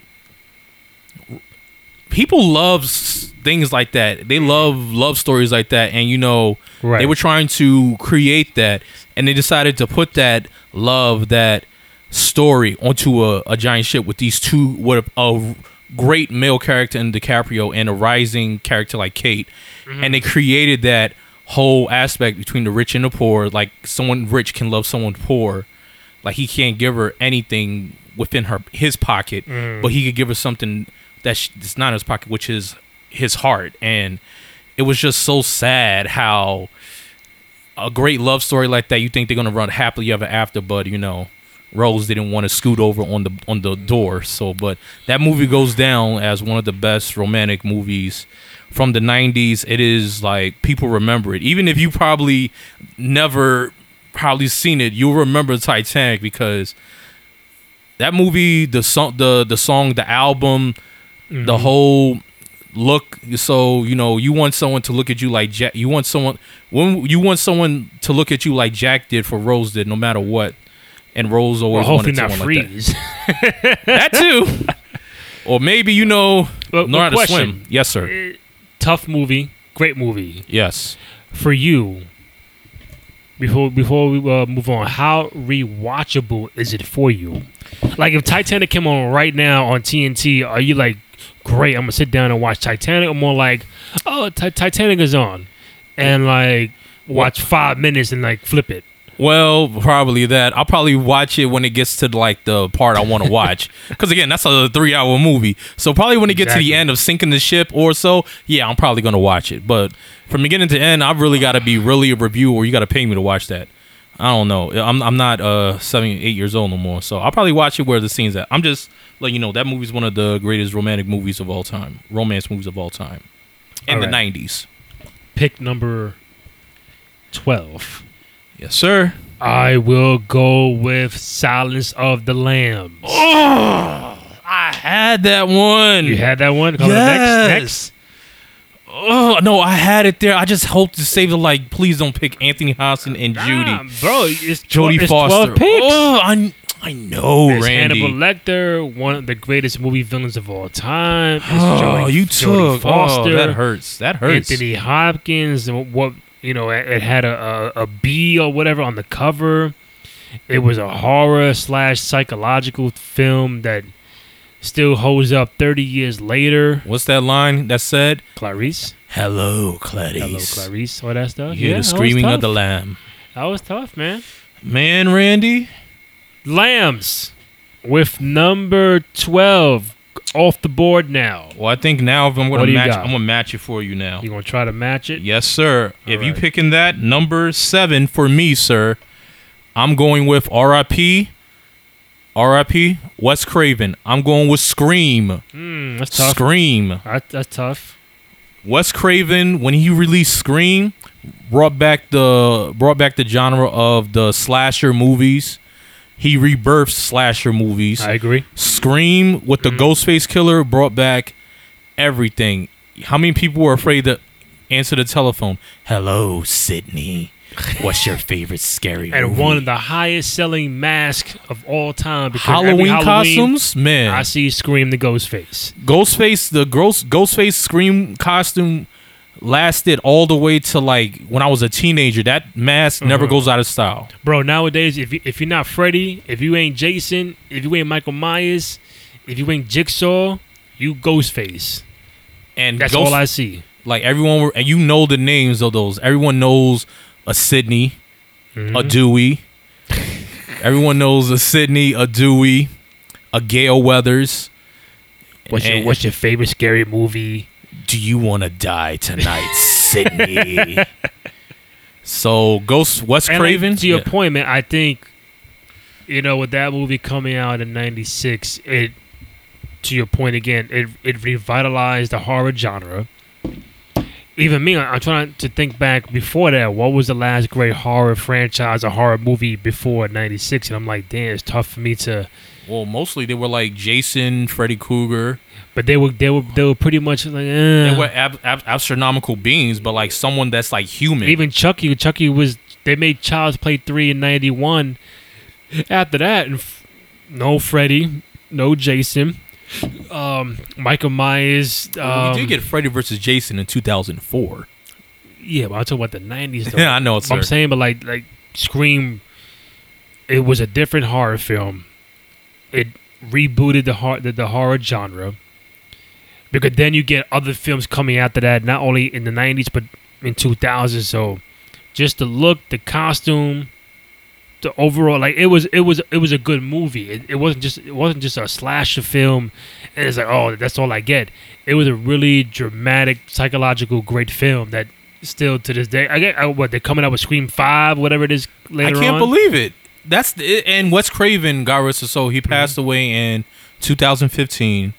people love s- things like that they love love stories like that and you know Right. they were trying to create that and they decided to put that love that story onto a, a giant ship with these two what a, a great male character in DiCaprio and a rising character like Kate and they created that whole aspect between the rich and the poor like someone rich can love someone poor like he can't give her anything within her his pocket, Mm. but he could give her something that's not in his pocket, which is his heart. And it was just so sad how a great love story like that. You think they're gonna run happily ever after, but you know, Rose didn't want to scoot over on the on the door. So, but that movie goes down as one of the best romantic movies from the 90s it is like people remember it even if you probably never probably seen it you'll remember titanic because that movie the song the the song the album the whole look so you know you want someone to look at you like jack you want someone when you want someone to look at you like jack did for rose did no matter what and rose well, always hopefully wanted not someone like that. freeze. that too or maybe you know know but how to question. swim yes sir Tough movie, great movie yes for you. Before before we uh, move on, how rewatchable is it for you? Like if Titanic came on right now on TNT, are you like, great? I'm gonna sit down and watch Titanic. Or more like, oh, Ti- Titanic is on, and like watch five minutes and like flip it. Well, probably that. I'll probably watch it when it gets to like the part I want to watch. Because again, that's a three-hour movie. So probably when it gets to the end of sinking the ship or so, yeah, I'm probably gonna watch it. But from beginning to end, I've really got to be really a review, or you got to pay me to watch that. I don't know. I'm I'm not uh seven eight years old no more, so I'll probably watch it where the scene's at. I'm just letting you know that movie's one of the greatest romantic movies of all time, romance movies of all time, in All the right. '90s. Pick number twelve. Yes, sir. I will go with Silence of the Lambs. Oh, I had that one. You had that one? Coming Yes. Next, next. Oh no, I had it there. I just hope to save the like. Please don't pick Anthony Hobson and Judy, Nah, bro, it's it's Foster. 12 picks. Oh, I I know, There's Randy. Hannibal Lecter, one of the greatest movie villains of all time. It's oh, Jodie- you took. Foster, Oh, that hurts. That hurts. Anthony Hopkins. and What you know, it, it had a, a a bee or whatever on the cover. It was a horror slash psychological film that still holds up 30 years later. What's that line that said? Clarice, Hello, Clarice. hello Clarice, all that stuff. You hear Yeah, the screaming of the lamb. That was tough, man. Man, Randy. Lambs with number 12 off the board now. Well, I think now if I'm gonna match, got? I'm gonna match it for you now. You gonna try to match it? Yes, sir. if you picking that number seven for me, sir, I'm going with R.I.P. R.I.P. Wes Craven. I'm going with Scream. Hmm, that's tough. Scream. That, that's tough. Wes Craven, when he released Scream, brought back the brought back the genre of the slasher movies. He rebirthed slasher movies. I agree. Scream with the Ghostface killer brought back everything. How many people were afraid to answer the telephone? Hello, Sidney. What's your favorite scary And movie? one of the highest selling masks of all time. Because every Halloween, Halloween, costumes, man. I see Scream the Ghostface. Ghostface, the gross Ghostface Scream costume lasted all the way to like when I was a teenager. That mask never Uh-huh. goes out of style. Bro, nowadays, if, you, if you're not Freddy, if you ain't Jason, if you ain't Michael Myers, if you ain't Jigsaw, you Ghostface. And That's Ghost, all I see. like everyone, were, and you know the names of those. Everyone knows a Sidney, Mm-hmm. a Dewey. Everyone knows a Sidney, a Dewey, a Gale Weathers. What's your, what's your favorite scary movie? Do you want to die tonight, Sidney? so Ghost Wes And, like, Craven. to your Yeah. point, man, I think, you know, with that movie coming out in '96, it to your point again, it it revitalized the horror genre. Even me, I'm trying to think back before that. What was the last great horror franchise or horror movie before '96? And I'm like, damn, it's tough for me to. Well, mostly they were like Jason, Freddy Krueger. But they were they were they were pretty much like They eh. were ab- ab- astronomical beings, but like someone that's like human. even Chucky. Chucky was they made Child's Play three in '91. After that, and f- no Freddy, no Jason, um, Michael Myers. Um, Well, we did get Freddy versus Jason in 2004. yeah, but I'm talking about the '90s. Though. Yeah, I know, I'm saying, but like like Scream, it was a different horror film. It rebooted the hor- the, the horror genre. Because then you get other films coming after that, not only in the '90s but in 2000. So, just the look, the costume, the overall like it was it was it was a good movie. It, it wasn't just it wasn't just a slasher film, and it's like oh that's all I get. It was a really dramatic, psychological, great film that still to this day. I get uh, what they're coming out with Scream Five, whatever it is later. I can't on. believe it. That's the, and Wes Craven, God rest his soul, he Mm-hmm. passed away in 2015.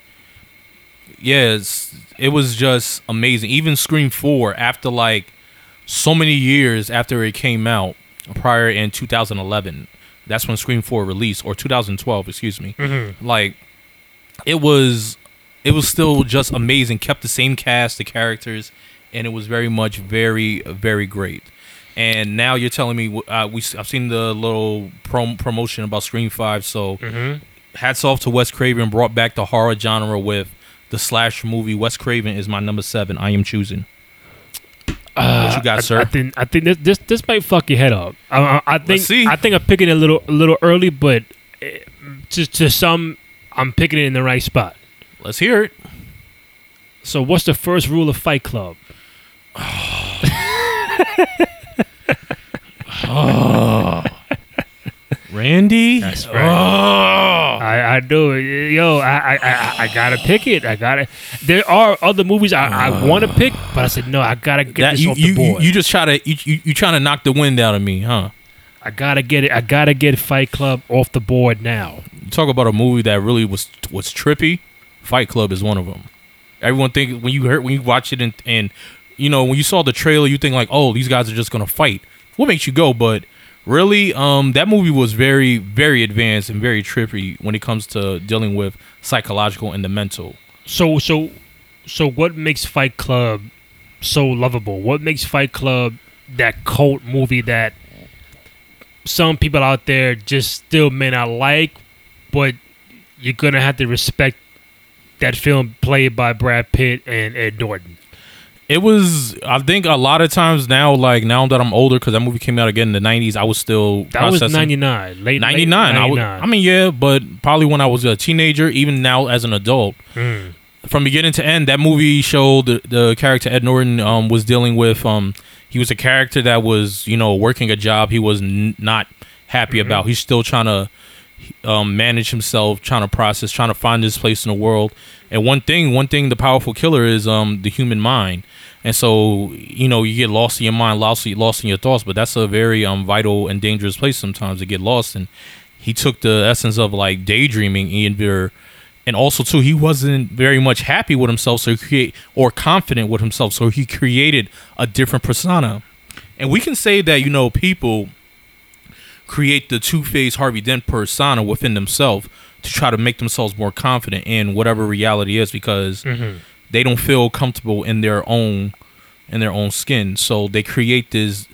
Yes, it was just amazing. Even Scream 4, after like so many years after it came out, prior in 2011, that's when Scream 4 released, or 2012, excuse me. Mm-hmm. Like, it was, it was still just amazing. Kept the same cast, the characters, and it was very much very, very great. And now you're telling me uh, we I've seen the little prom- promotion about Scream Five. So Mm-hmm. hats off to Wes Craven, brought back the horror genre with the slash movie. Wes Craven is my number seven. I am choosing. What you got, I, sir? I think I think this this, this might fuck your head up. I, I, think. I think I'm picking it a little a little early, but eh, to to some, I'm picking it in the right spot. Let's hear it. So, what's the first rule of Fight Club? Randy. That's right. Oh. I, I do. Yo, I, I, I, I gotta pick it. I gotta. There are other movies I, I uh. want to pick, but I said no. I gotta get That, this you, off you, the you, board. you just try to you, you, you trying to knock the wind out of me, huh? I gotta get it. I gotta get Fight Club off the board now. You talk about a movie that really was was trippy. Fight Club is one of them. Everyone think when you heard when you watch it and and you know when you saw the trailer, you think like, oh, these guys are just gonna fight. What makes you go? But really, um, that movie was very very advanced and very trippy when it comes to dealing with psychological and the mental. So so so what makes Fight Club so lovable? What makes Fight Club that cult movie that some people out there just still may not like, but you're gonna have to respect that film played by Brad Pitt and Ed Norton. It was, I think, a lot of times now, like now that I'm older, because that movie came out again in the '90s. I was still That was processing- ninety nine, late 99. I, was, I mean, yeah, but probably when I was a teenager, even now as an adult, Mm. from beginning to end, that movie showed the, the character Ed Norton um, was dealing with. Um, he was a character that was, you know, working a job he was n- not happy Mm-hmm. about. He's still trying to um, manage himself, trying to process, trying to find his place in the world. And one thing, one thing, the powerful killer is um, the human mind. And so, you know, you get lost in your mind, lost, lost in your thoughts. But that's a very um, vital and dangerous place sometimes to get lost. And he took the essence of like daydreaming ver- and also too he wasn't very much happy with himself so he create or confident with himself so he created a different persona and we can say that you know people create the two-faced harvey dent persona within themselves to try to make themselves more confident in whatever reality is because mm-hmm. they don't feel comfortable in their own in their own skin. So they create this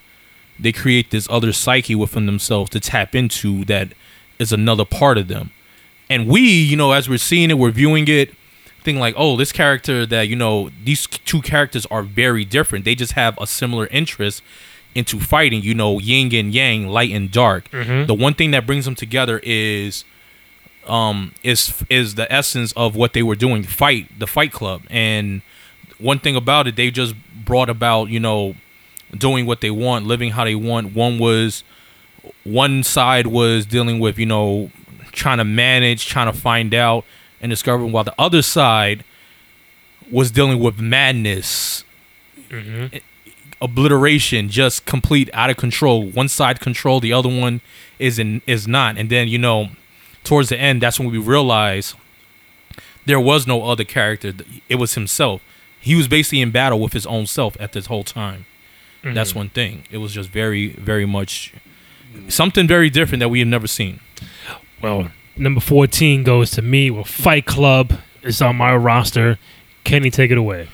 they create this other psyche within themselves to tap into that is another part of them. And we you know as we're seeing it we're viewing it think like oh this character that you know these two characters are very different. They just have a similar interest into fighting you know yin and yang light and dark. The one thing that brings them together is um is is the essence of what they were doing fight the fight club. And one thing about it they just brought about you know doing what they want living how they want. One was one side was dealing with you know trying to manage trying to find out and discovering while the other side was dealing with madness obliteration just complete out of control one side control the other one is in is not and then you know towards the end that's when we realize there was no other character. It was himself. He was basically in battle with his own self at this whole time. That's mm-hmm. one thing. It was just very, very much something very different that we have never seen. Well, number 14 goes to me with Fight Club. It's on my roster. Kenny, take it away.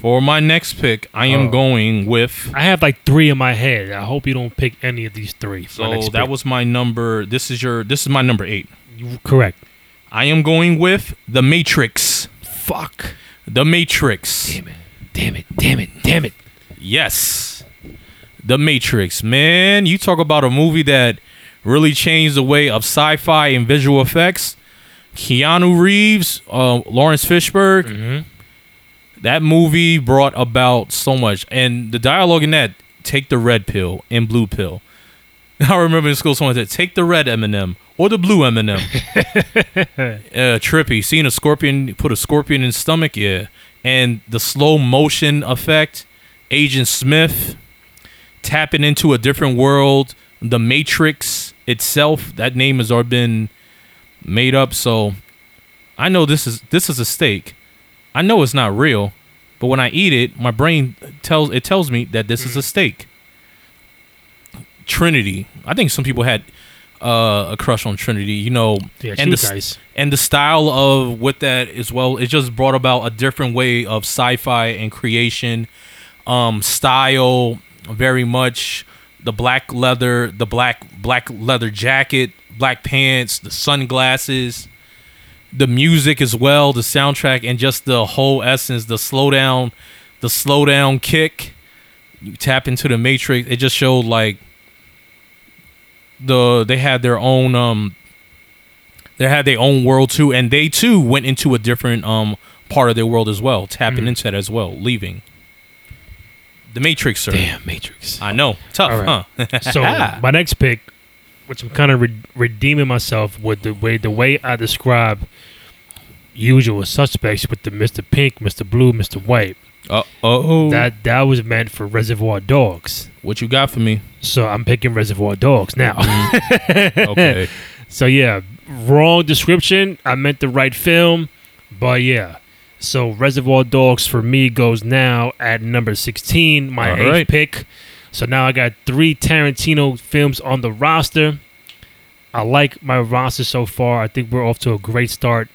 For my next pick, I am Oh. going with. I have like three in my head. I hope you don't pick any of these three. So that pick. was my number. This is your. This is my number eight. You- correct. I am going with The Matrix. Fuck. The Matrix. Damn it. Damn it. Damn it. Damn it. Yes. The Matrix. Man, you talk about a movie that really changed the way of sci-fi and visual effects. Keanu Reeves, uh, Laurence Fishburne. Mhm. That movie brought about so much, and the dialogue in that: take the red pill and blue pill. I remember in school someone said, "Take the red M&M or the blue M&M." uh, trippy. Seeing a scorpion put a scorpion in his stomach, yeah. And the slow motion effect, Agent Smith tapping into a different world, the Matrix itself. That name has already been made up, so I know this is this is a steak. I know it's not real, but when I eat it, my brain tells it tells me that this is a steak. Trinity. I think some people had uh, a crush on Trinity. You know, Yeah, and the and the style of with that as well. It just brought about a different way of sci-fi and creation. Um, style very much the black leather, the black black leather jacket, black pants, the sunglasses, the music as well, the soundtrack, and just the whole essence, the slowdown, the slowdown kick. You tap into the matrix. It just showed like the they had their own um they had their own world too, and they too went into a different um part of their world as well, tapping into that as well, leaving. The Matrix, sir. Damn, Matrix. I know, tough, right. huh? so my next pick, which I'm kind of re- redeeming myself with the way the way I describe usual suspects with the Mr. Pink, Mr. Blue, Mr. White. Uh oh, That that was meant for Reservoir Dogs. what you got for me? So I'm picking Reservoir Dogs now. Okay, so yeah, wrong description. I meant the right film, but yeah. So Reservoir Dogs for me goes now at number 16, my All eighth right. pick. So now I got three Tarantino films on the roster. I like my roster so far. I think we're off to a great start.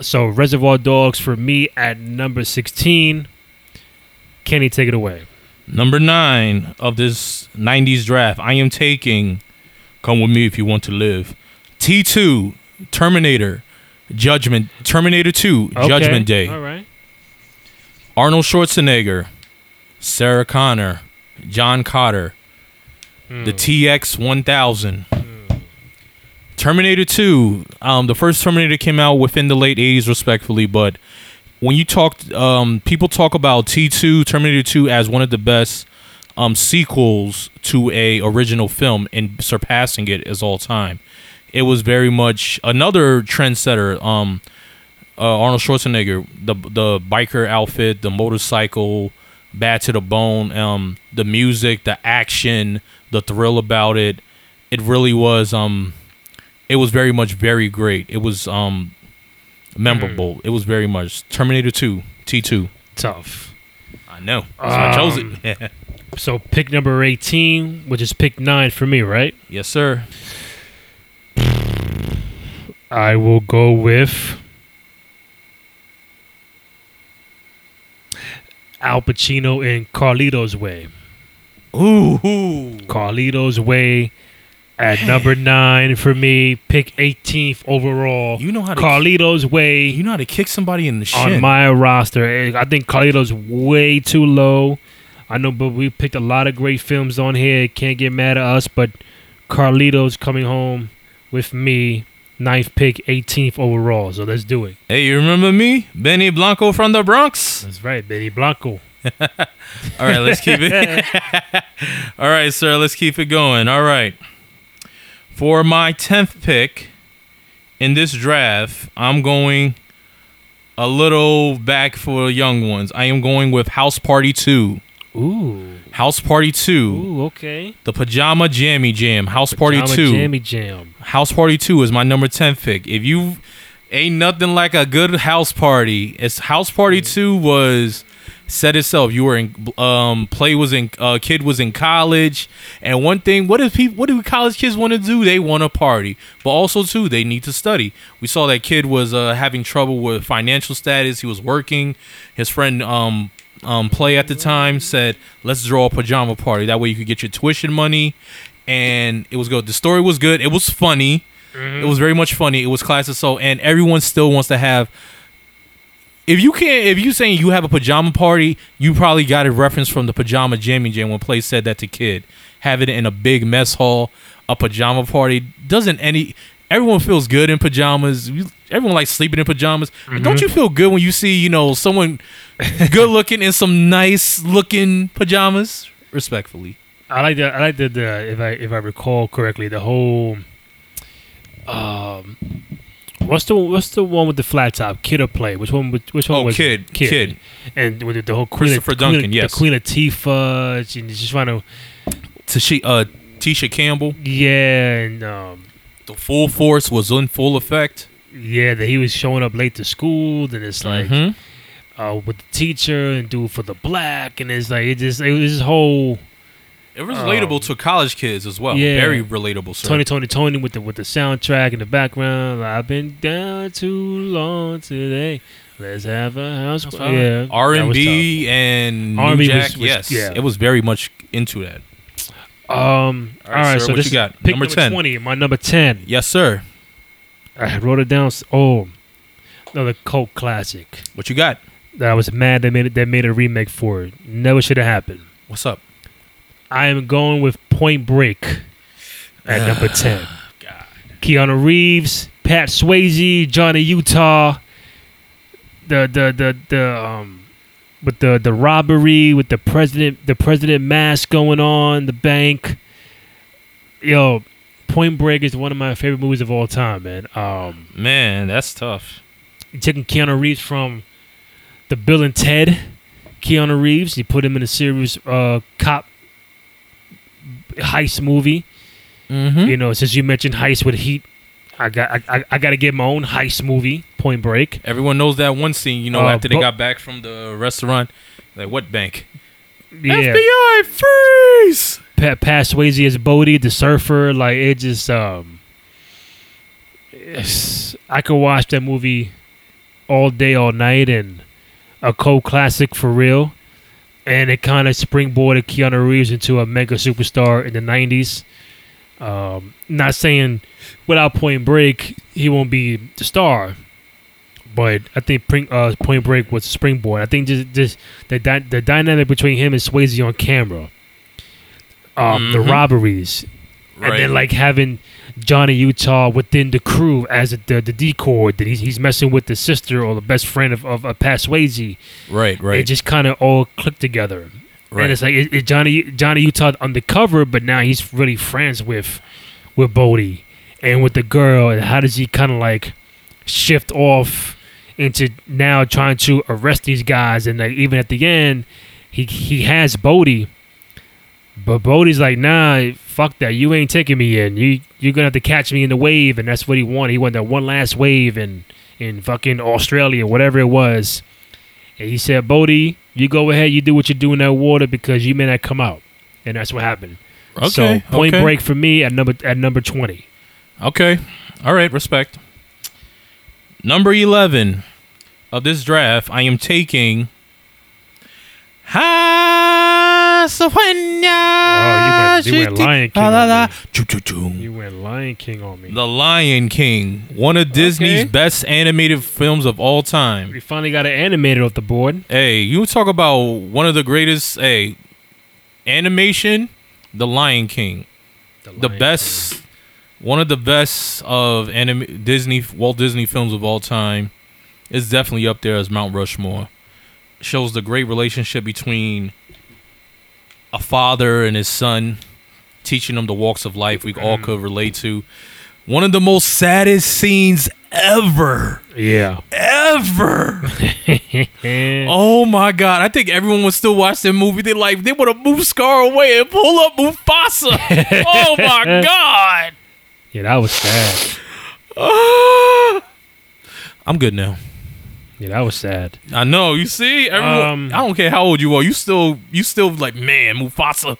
So Reservoir Dogs for me at number 16. Kenny, take it away. number nine of this '90s draft. I am taking. Come with me if you want to live. T two, Terminator, Judgment, Terminator Two, Okay. Judgment Day. All right. Arnold Schwarzenegger, Sarah Connor, John Cotter, the TX 1000. Terminator 2, um, the first Terminator came out within the late 80s, respectfully, but when you talk, um, people talk about T2, Terminator 2 as one of the best um, sequels to a original film and surpassing it as all time. It was very much another trendsetter. Um, uh, Arnold Schwarzenegger, the the biker outfit, the motorcycle, bad to the bone, um, the music, the action, the thrill about it. It really was um, it was very much very great. It was um, memorable. It was very much Terminator Two, T two. Tough. I know, so I chose Um, it. So pick number 18, which is pick nine for me, right? yes, sir. I will go with Al Pacino in Carlito's Way. Ooh. Carlito's Way at number nine for me. Pick 18th overall. You know how to- Carlito's Way you know how to kick somebody in the on my roster. Eh, I think Carlito's way too low. I know, but we picked a lot of great films on here. Can't get mad at us, but Carlito's coming home with me. Ninth pick, 18th overall. So let's do it. hey, you remember me, Benny Blanco from the Bronx? That's right, Benny Blanco. All right, let's keep it. All right, sir, let's keep it going. All right. For my 10th pick in this draft, I'm going a little back for young ones. I am going with House Party 2. Ooh. House Party 2. Ooh, okay. The Pajama Jammy Jam. House Party Pajama 2. Jammy Jam. House Party 2 is my number 10 pick. If you Ain't nothing like a good house party. It's house party two was said itself. You were in um play was in uh kid was in college, and one thing what do people what do college kids want to do? They want to party, but also too they need to study. We saw that kid was uh having trouble with financial status. He was working. His friend um um play at the time said let's draw a pajama party. That way you could get your tuition money, and it was good. The story was good. It was funny. It was very much funny. It was classic so and everyone still wants to have if you can't if you saying you have a pajama party, you probably got a reference from the pajama jamming jam when Play said that to kid. Have it in a big mess hall, a pajama party. Doesn't any everyone feels good in pajamas. You- Everyone likes sleeping in pajamas. And Don't you feel good when you see, you know, someone good looking in some nice looking pajamas? Respectfully. I like the I like the, the if I if I recall correctly the whole um what's the what's the one with the flat top kid or play which one which one Oh, was Kid, Kid. and with the, whole Queen Christopher of, Queen of- Duncan, yes. the Queen Latifah she just trying to Tashi, uh, Tisha Campbell. yeah and um The full force was in full effect. Yeah that he was showing up late to school then it's like Mhm. uh with the teacher and do it for the black and it's like it just it was this whole It was relatable to college kids as well. yeah. Very relatable, sir. Tony Tony Tony with the with the soundtrack in the background. I've been down too long today. Let's have a house. party. Yeah, R that and was B and New R&B Jack. was- was- yes, yeah. it was very much into that. Um. All All right, right, sir, so what this you got? Pick Number number, 10. twenty. My number ten. Yes, sir. I wrote it down. Oh, another cult classic What you got? that I was mad they made it. They made a remake for it. Never should have happened. What's up? I am going with Point Break at number ten. God. Keanu Reeves, Pat Swayze, Johnny Utah. The the the the um with the the robbery with the president the president mask going on the bank. Yo, Point Break is one of my favorite movies of all time, man. Um, Man, that's tough. taking Keanu Reeves from the Bill and Ted, Keanu Reeves. You put him in a serious uh, cop heist movie. Mm-hmm. You know, since you mentioned heist with Heat, I got I, I, I got to get my own heist movie, Point Break. Everyone knows that one scene. You know, Uh, after they but- got back from the restaurant, like what bank? Yeah, FBI freeze! Pat, Swayze as Bodhi, the surfer. Like it just um, I could watch that movie all day, all night, and a cult classic for real. And it kind of springboarded Keanu Reeves into a mega superstar in the '90s. Um, not saying without Point Break he won't be the star, but I think uh, Point Break was springboard. I think just, just the the dynamic between him and Swayze on camera, um, the Mhm. robberies, and then like having Johnny Utah within the crew as a, the the decoy that he's, he's messing with the sister or the best friend of of, of Pat right, right, It just kind of all clicked together. right. And it's like it, it Johnny Johnny Utah undercover, but now he's really friends with with Bodhi and with the girl. And how does he kind of like shift off into now trying to arrest these guys? And like even at the end, he he has Bodhi, but Bodhi's like, nah, fuck that. You ain't taking me in. You you're gonna have to catch me in the wave, and that's what he wanted. He wanted that one last wave in in fucking Australia, whatever it was. And he said, Bodhi, you go ahead, you do what you do in that water because you may not come out. And that's what happened. okay, so point okay. break for me at number at number twenty. Okay. All right. Respect. Number 11 of this draft, I am taking. Oh, you went- you went Lion King on me. Choo-choo-choo. You went Lion King on me. The Lion King, one of Disney's Okay. best animated films of all time. We finally got it animated off the board. Hey, you talk about one of the greatest, hey, animation, The Lion King. the Lion best one of the best of anim- Disney Walt Disney films of all time is definitely up there as Mount Rushmore. Shows the great relationship between a father and his son, teaching them the walks of life we all could relate to. One of the most saddest scenes ever, Yeah. ever. Oh my god! I think everyone would still watch that movie. They like they would have moved Scar away and pull up Mufasa. oh my god! yeah, that was sad. Ah! I'm good now. Yeah, that was sad. I know. You see, everyone. Um, I don't care how old you are. You still, you still like man, Mufasa.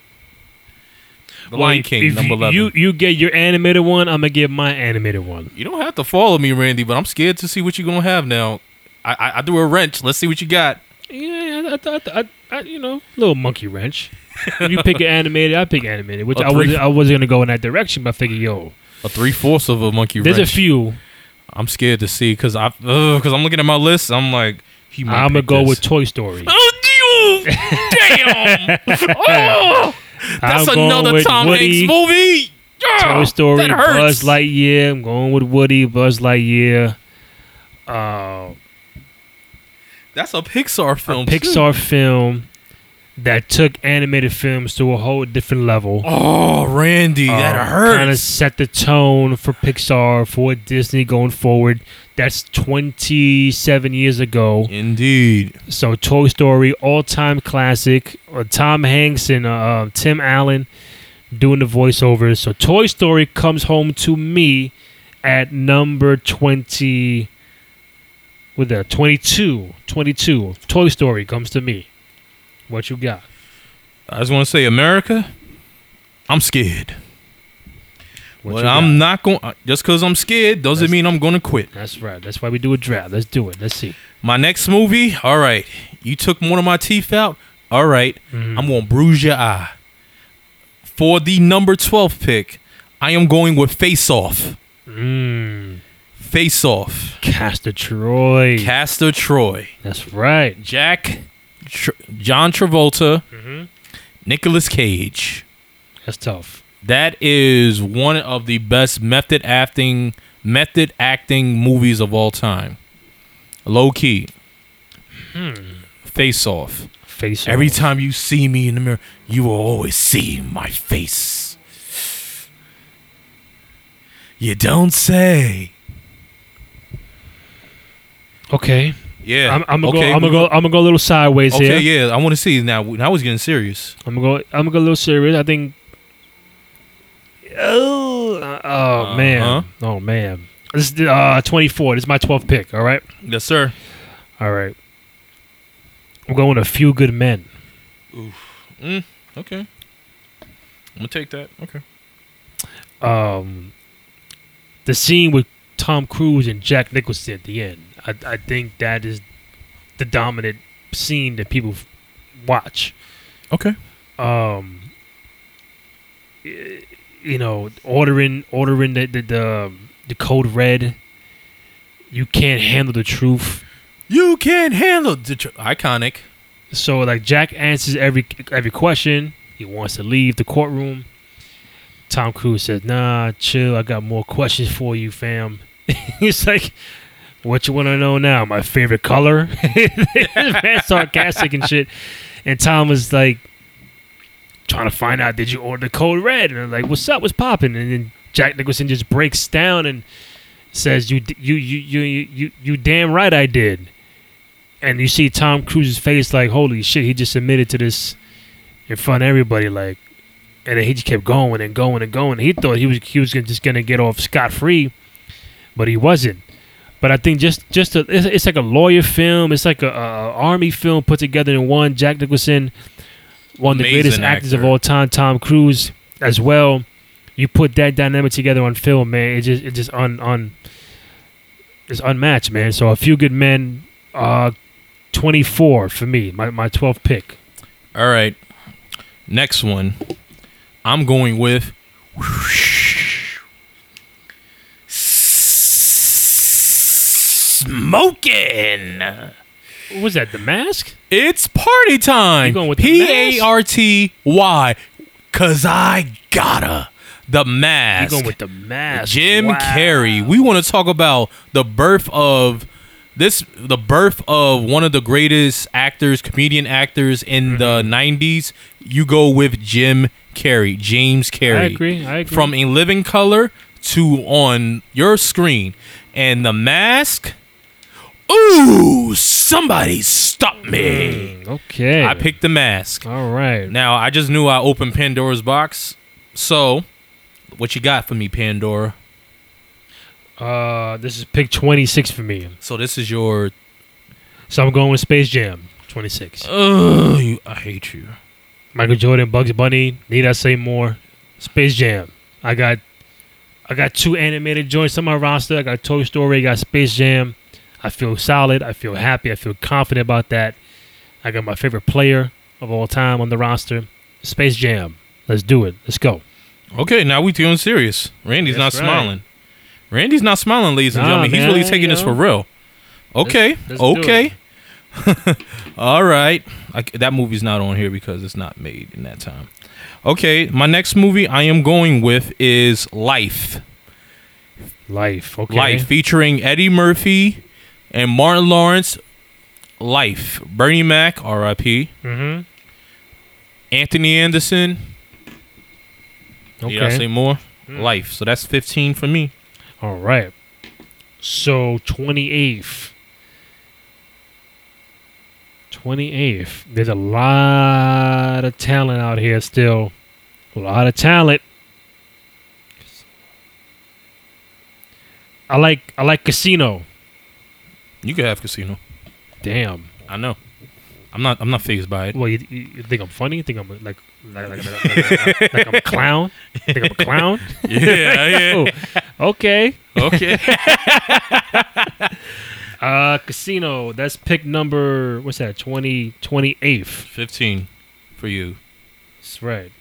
The Lion King, number eleven. You you get your animated one. I'm gonna get my animated one. You don't have to follow me, Randy, but I'm scared to see what you're gonna have now. I I, I threw a wrench. Let's see what you got. Yeah, I, I, I, I, you know, little monkey wrench. you pick an animated, I pick animated. Which I was I was gonna go in that direction, but I figured, yo, A three fourths of a monkey there's wrench. a few. I'm scared to see because I because I'm looking at my list. I'm like, he might I'm gonna go this. with Toy Story. Oh, you damn! oh, that's I'm another Tom Woody, Hanks movie. Yeah, Toy Story. Buzz Lightyear. I'm going with Woody, Buzz Lightyear. Uh, That's a Pixar a film. too. Pixar film that took animated films to a whole different level. Oh, Randy, that hurts. Kind of set the tone for Pixar for Disney going forward. That's 27 years ago. Indeed. So Toy Story, all-time classic. Uh, Tom Hanks and uh, Tim Allen doing the voiceovers. So Toy Story comes home to me at number 20. With that 22, 22. Toy Story comes to me. What you got? I just want to say, America, I'm scared. What but I'm not going. Just because I'm scared doesn't That's- mean I'm going to quit. That's right. That's why we do a draft. Let's do it. Let's see. My next movie. All right, you took one of my teeth out. All right, Mhm. I'm going to bruise your eye. For the number 12 pick, I am going with Face Off. Mm. Face Off. Castor Troy. Castor Troy. That's right. Jack. Tr- John Travolta. Mhm. Nicolas Cage. That's tough. That is one of the best method acting method acting movies of all time. Low key. Face off. Face off. Every time you see me in the mirror, you will always see my face. You don't say. Okay. Yeah. I'm, I'm gonna okay, go. I'm gonna go. I'm gonna go a little sideways Okay, here. yeah. I want to see now. Now it's getting serious. I'm gonna go. I'm gonna go a little serious. I think. Oh, uh, oh man. Uh-huh. Oh man. This is uh 24. This is my 12th pick. All right. Yes, sir. All right. I'm going a few good men. Oof. Okay. I'm gonna take that. Okay. Um, the scene with Tom Cruise and Jack Nicholson at the end. I, I think that is the dominant scene that people watch. Okay. um you know ordering ordering the the the, the code red you can't handle the truth You can't handle the tr- iconic. so like jack answers every every question he wants to leave the courtroom tom cruise says nah chill i got more questions for you fam he's like what you want to know now? My favorite color? Man sarcastic and shit. And tom was like trying to find out did you order the code red? And I'm like what's up? What's popping and then jack nicholson just breaks down and says you you you you you you, damn right i did. And you see tom cruise's face like holy shit he just admitted to this in front of everybody like and then he just kept going and going and going. He thought he was he was just gonna get off scot-free but he wasn't but I think just just a, it's, it's like a lawyer film. It's like a, a army film put together in one. Jack Nicholson, one of the greatest actors of all time. Tom Cruise as well. You put that dynamic together on film, man. It just it just un un it's unmatched, man. So a few good men. Uh, twenty four for me. My my twelfth pick. All right. Next one. I'm going with smoking. What was that? The Mask? It's party time. You going with the P? A R T Y. Cause I gotta. The mask. You going with the Mask? Jim Wow. Carrey. We want to talk about the birth of this the birth of one of the greatest actors, comedian actors in the Mm-hmm. 90s. You go with Jim Carrey, James Carrey. I agree. I agree. From In Living Color to on your screen. And the mask Ooh, somebody stop me. Mm, okay. I picked the mask. All right. Now I just knew I opened Pandora's box. So, what you got for me, Pandora? Uh, this is pick 26 for me. So this is your. So I'm going with Space Jam 26. Oh, you, I hate you. Michael Jordan, Bugs Bunny. Need I say more? Space Jam. I got, I got two animated joints on my roster. I got Toy Story. I got Space Jam. I feel solid. I feel happy. I feel confident about that. I got my favorite player of all time on the roster. Space Jam. Let's do it. Let's go. Okay, now we feeling serious. Randy's not right. smiling. Randy's not smiling, ladies and Nah, gentlemen. He's man, really taking you this for real. Okay, let's do okay. All right. I, that movie's not on here because it's not made in that time. Okay, my next movie I am going with is Life. Life. Okay. Life, featuring Eddie Murphy and Martin Lawrence. Life. Bernie Mac, R.I.P. Mm-hmm. Anthony Anderson. Did I say Okay. more? Life. So that's 15 for me. All right. So 28th. 28th. There's a lot of talent out here still. A lot of talent. I like I like Casino. You could have Casino. Damn. I know. I'm not. I'm not phased by it. Well, you, you think I'm funny? You think I'm like like, like, like, like, like I'm a clown? Think I'm a clown? Yeah, yeah. Oh, okay. Okay. Uh, Casino. That's pick number. What's that? 20, 28th. 15 for you. That's right.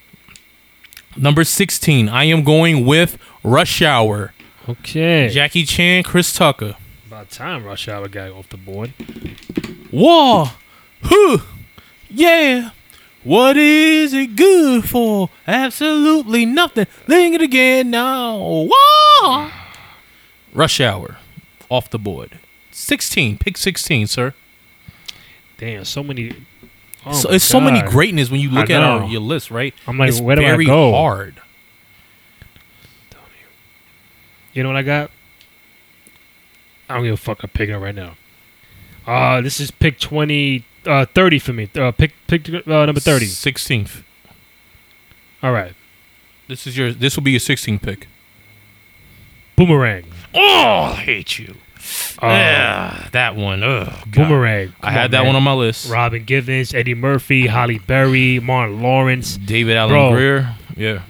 Number 16. I am going with Rush Hour. Okay. Jackie Chan, Chris Tucker. About time Rush Hour got off the board. War. Huh. Yeah. What is it good for? Absolutely nothing. Ling it again now. War. Rush Hour. Off the board. 16. Pick 16, sir. Damn, so many. Oh so it's so many greatness when you look at our, your list, right? I'm like, it's where do I very go? hard. You know what I got? I don't give a fuck. I'm picking it right now. Uh, this is pick 20, uh, 30 for me. Uh, pick pick uh, number 30. 16th. All right. This is your. This will be your 16th pick. Boomerang. Oh, I hate you. Uh, yeah, that one. Ugh, God. Boomerang. I had that one on my list. Robin Givens, Eddie Murphy, Halle Berry, Martin Lawrence. David Alan Bro. Grier. Yeah.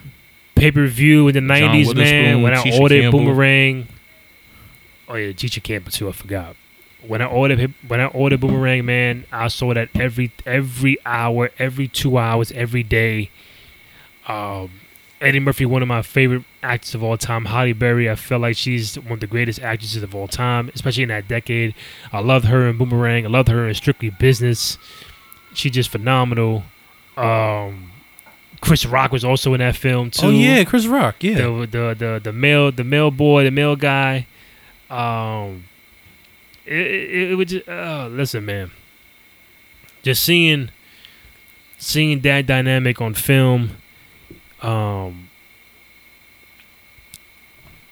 Pay per view in the nineties, man. When I Tisha ordered Campbell. Boomerang. Oh yeah, Tisha Campbell too. I forgot. When I ordered when I ordered Boomerang, man, I saw that every every hour, every two hours, every day. Um, Eddie Murphy, one of my favorite actors of all time. Halle Berry, I feel like she's one of the greatest actresses of all time, especially in that decade. I loved her in Boomerang. I loved her in Strictly Business. She's just phenomenal. Um, Chris Rock was also in that film too Oh yeah, Chris Rock. Yeah. the the the the male the male boy the male guy um it, it, it would just uh, listen man. Just seeing seeing that dynamic on film um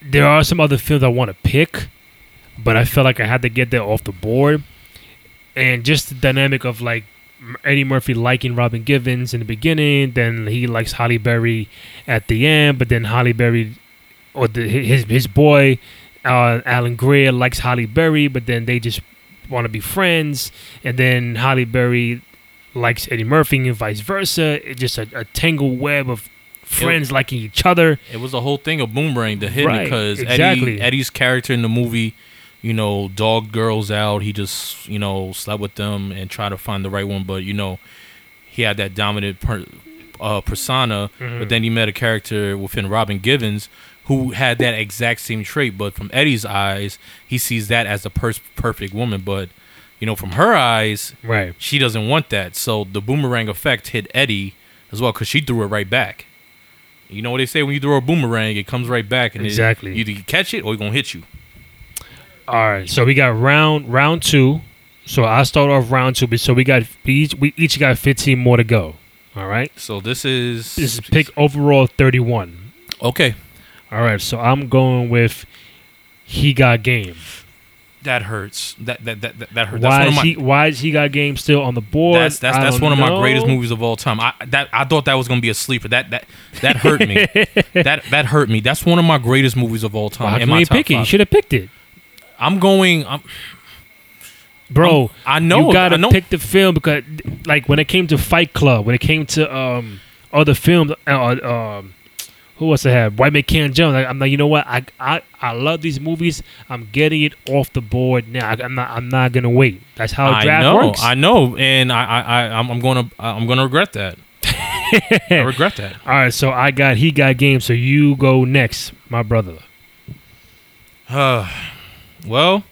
there are some other films I want to pick but I felt like I had to get that off the board. And just the dynamic of like Eddie Murphy liking Robin Givens in the beginning, then he likes Halle Berry at the end, but then Halle Berry or the, his his boy uh, Alan Grier likes Halle Berry, but then they just want to be friends, and then Halle Berry likes Eddie Murphy and vice versa. It's just a, a tangled web of friends liking each other. It was a whole thing of Boomerang to hit Right, because exactly. Eddie Eddie's character in the movie, you know, dogged girls out. He just you know slept with them and tried to find the right one, but you know, he had that dominant per, uh, persona. Mm-hmm. But then he met a character within Robin Givens who had that exact same trait. But from Eddie's eyes, he sees that as the pers- perfect woman. But you know, from her eyes, Right. she doesn't want that. So the boomerang effect hit Eddie as well because she threw it right back. You know what they say when you throw a boomerang, it comes right back, and it- Exactly. either you catch it or it's gonna hit you. All right, so we got round round two. So I start off round two, but so we got we each we each got fifteen more to go. All right, So this is this is pick overall thirty one. Okay, All right, so I'm going with he got game. that hurts. That that that that, hurts. That's Why is my he? Why is he got game still on the board? that's that's, that's one of my greatest movies of all time. I that I thought that was gonna be a sleeper. That that that hurt me. that that hurt me. That's one of my greatest movies of all time. Why pick it? You should have picked it, I'm going. I'm, bro. I know. you gotta know. pick the film because, like, when it came to Fight Club, when it came to um other films, uh, um, who else I have? White Man Can't Jump. Like, I'm like, you know what? I, I I love these movies. I'm getting it off the board now. I, am not. I'm not gonna wait. That's how I draft know. works. I know, and I I, I I'm, I'm gonna I'm gonna regret that. I regret that. All right, so I got he got game. So you go next, my brother. well,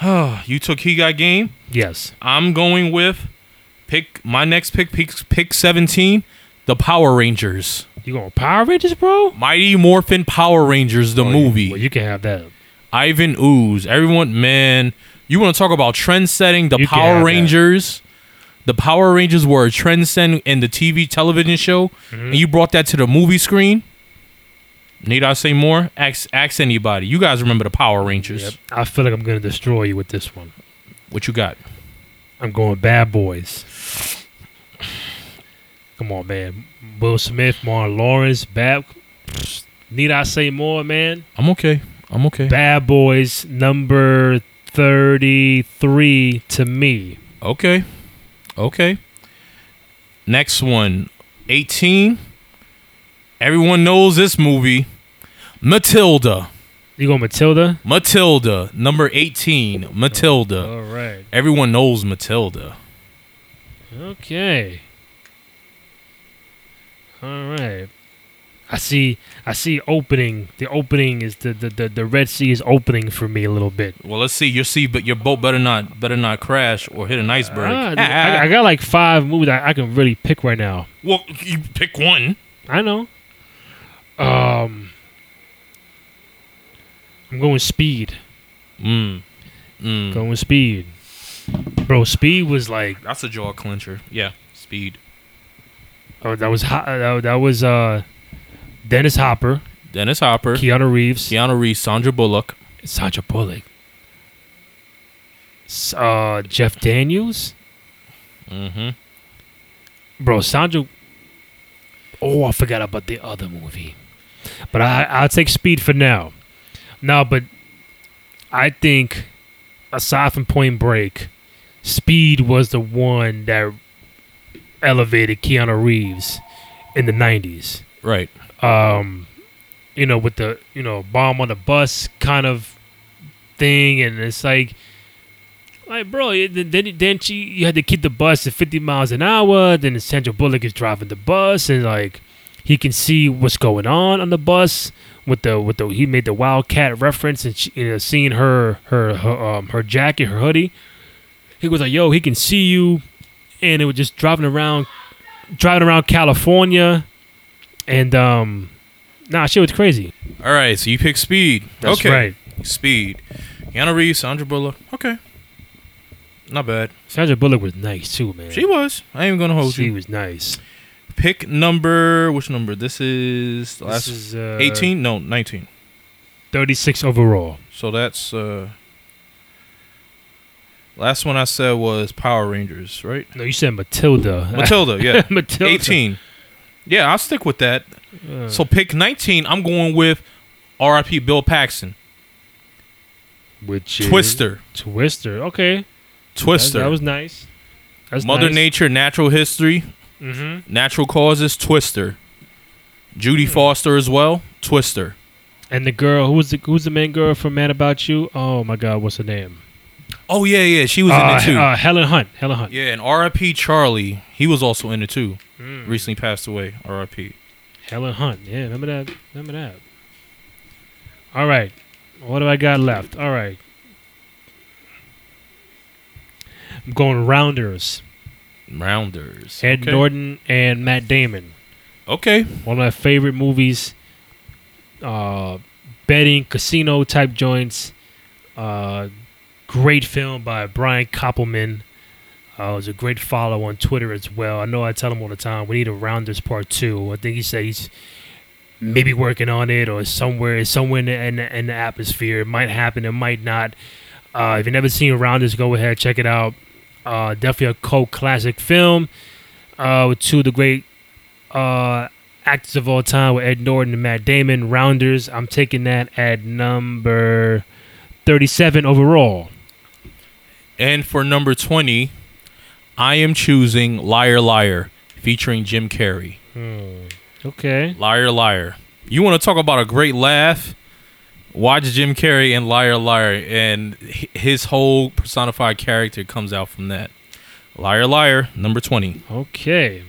uh, you took he got game. Yes. I'm going with pick my next pick. Pick pick 17. The Power Rangers. You going Power Rangers, bro? Mighty Morphin Power Rangers, the Oh, movie. Well, you can have that. Ivan Ooze. Everyone, man, you want to talk about trend setting? The You Power that. Rangers. The Power Rangers were a trend setting in the TV television show, Mm-hmm. and you brought that to the movie screen. Need I say more? Ask, ask anybody. You guys remember the Power Rangers? I feel like I'm gonna destroy you with this one. What you got? I'm going Bad Boys. Come on, man. Will Smith, Martin Lawrence, Bad. Need I say more, man? I'm okay. I'm okay. Bad Boys number thirty-three to me. Okay. Okay. Next one. 18. Everyone knows this movie. Matilda. You going Matilda? Matilda. Number 18. Matilda. All right. Everyone knows Matilda. Okay. All right. I see. I see opening. The opening is the the, the, the Red Sea is opening for me a little bit. Well, let's see. Your sea, but your boat better not better not crash or hit an iceberg. Ah, I, I got like five movies I, I can really pick right now. well, you pick one. I know. Um, I'm going Speed. Mm. Mm. Going Speed. Bro, Speed was like That's a jaw clincher. Yeah. Speed. Oh, that was hot. That, that was uh, Dennis Hopper, Dennis Hopper. Keanu Reeves, Keanu Reeves. Sandra Bullock. Sandra Bullock, S- uh, Jeff Daniels. Mm-hmm. Bro, Sandra. Oh, I forgot about the other movie. But I, I'll take Speed for now. No, but I think aside from Point Break, Speed was the one that elevated Keanu Reeves in the '90s. Right. Um, you know, with the you know bomb on the bus kind of thing, and it's like, like bro, then then she you had to keep the bus at 50 miles an hour. Then Sandra Bullock is driving the bus, and like he can see what's going on on the bus with the with the he made the Wildcat reference and she, you know, seeing her her her, um, her jacket, her hoodie. He was like, "Yo, he can see you," and it was just driving around, driving around California, and um, nah, shit was crazy. All right. So you pick Speed. That's okay. right. Speed. Keanu Reeves. Sandra Bullock. Okay. Not bad. Sandra Bullock was nice too, man. She was. I ain't gonna hold she you. was nice. Pick number. Which number? This is the This is uh, 18? No, 19. 36 overall. So that's uh last one I said was Power Rangers, right? No, you said Matilda. Matilda, yeah. Matilda. 18. Yeah, I'll stick with that. Uh, So pick 19, I'm going with RIP Bill Paxton. which is- Twister. Twister. Okay. Twister. That, that was nice. That's Mother nice. Nature, Natural History, Mm-hmm. Natural Causes, Twister. Judy Foster as well, Twister. And the girl, who was the who's the main girl from Mad About You? Oh my God, what's her name? Oh yeah, yeah, she was in Uh, it too. uh, Helen Hunt. Helen Hunt. yeah, and RIP Charlie, he was also in it too. Mm. Recently passed away. RIP. Helen Hunt. Yeah, remember that? Remember that? All right. What do I got left? All right. I'm going Rounders. Rounders. Ed okay. Norton and Matt Damon. Okay. One of my favorite movies. Uh, betting casino type joints. Uh, great film by Brian Koppelman. Uh, it was a great follow on Twitter as well. I know I tell him all the time we need a Rounders Part Two. I think he said he's maybe working on it or somewhere somewhere in the, in the, in the atmosphere. It might happen. It might not. Uh, if you've never seen Rounders, go ahead check it out. Uh, definitely a cult classic film uh, with two of the great uh, actors of all time with Ed Norton and Matt Damon. Rounders, I'm taking that at number 37 overall. And for number 20, I am choosing Liar Liar featuring Jim Carrey. Okay. Liar Liar. You want to talk about a great laugh? Watch Jim Carrey and Liar Liar, and his whole personified character comes out from that. Liar Liar, number 20. Okay.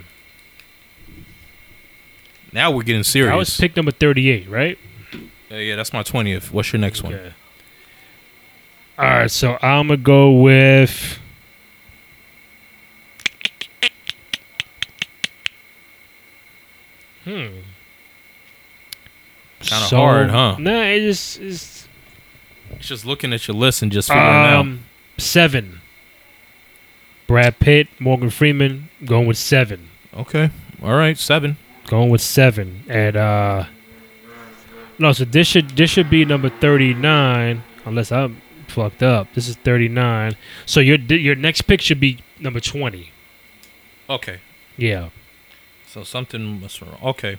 Now we're getting serious. That was pick number 38, right? Uh, yeah, that's my 20th. What's your next one? All right, so I'm gonna go with. Hmm. Kinda hard, huh? Nah, it just it's It's just looking at your list and just figuring out. um seven. Brad Pitt, Morgan Freeman, going with seven. Okay. All right, seven. Going with seven, and uh, no, so this should this should be number thirty nine, unless I'm fucked up. This is thirty nine. So your your next pick should be number twenty. Okay. Yeah. So something must wrong. Okay.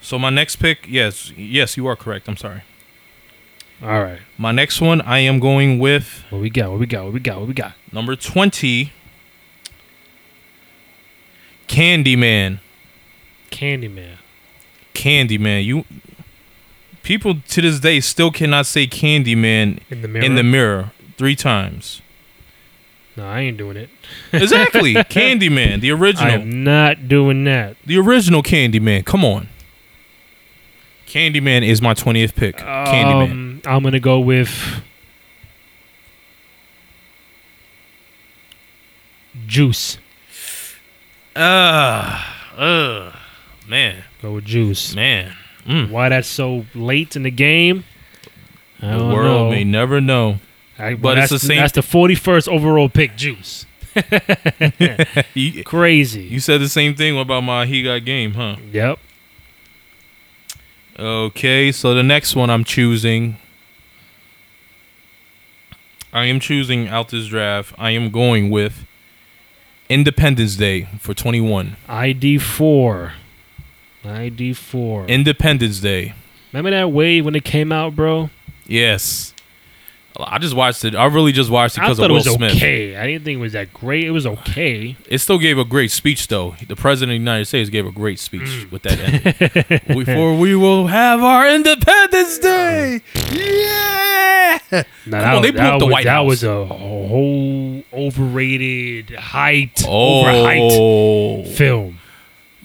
So my next pick, yes, yes, you are correct. I'm sorry. All right. My next one, I am going with What we got? What we got? What we got? What we got? number 20, Candyman. Candyman. Candyman. You people to this day still cannot say Candyman In the mirror. in the mirror three times. No, I ain't doing it. Exactly, Candyman, the original. I original, am not doing that. the original Candyman. Come on. Candyman is my 20th pick. Candyman. Um, I'm gonna go with Juice. Uh, uh, man, Go with Juice. man. Mm. Why that's so late in the game? I The don't world know. may never know. I- but that's, it's the same- That's the 41st overall pick, Juice. You, Crazy. you said the same thing about my He Got Game, huh? yep. Okay, so the next one I'm choosing. I am choosing out this draft. I am going with Independence Day for 21. ID four. ID four. Independence Day. Remember that wave when it came out, bro? Yes. I just watched it. I really just watched it because of Will it was Smith. okay. I didn't think it was that great. It was okay. It still gave a great speech, though. The president of the United States gave a great speech Mm. with that ending. Before we will have our Independence Day. Yeah. Nah, Come on, they blew that up the was, White that House. was a whole overrated, hyped, overhyped Oh, film.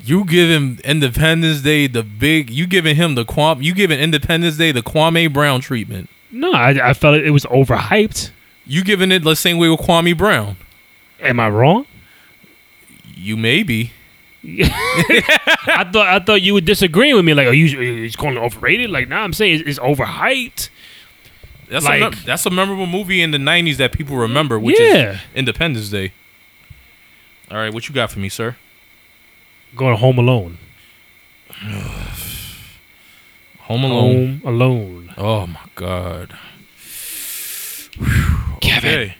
You giving Independence Day the big. You giving him the Kwame. You giving Independence Day the Kwame Brown treatment. No, I, I felt it was overhyped. You giving it the same way with Kwame Brown. Am I wrong? You may be. I thought I thought you would disagree with me. Like, are you he's calling it overrated? Like, nah, I'm saying it's, it's overhyped. That's Like- a that's a memorable movie in the '90s that people remember, which Yeah. is Independence Day. All right, what you got for me, sir? Going home alone. Home Alone. Home alone. Oh my God. Kevin. Okay.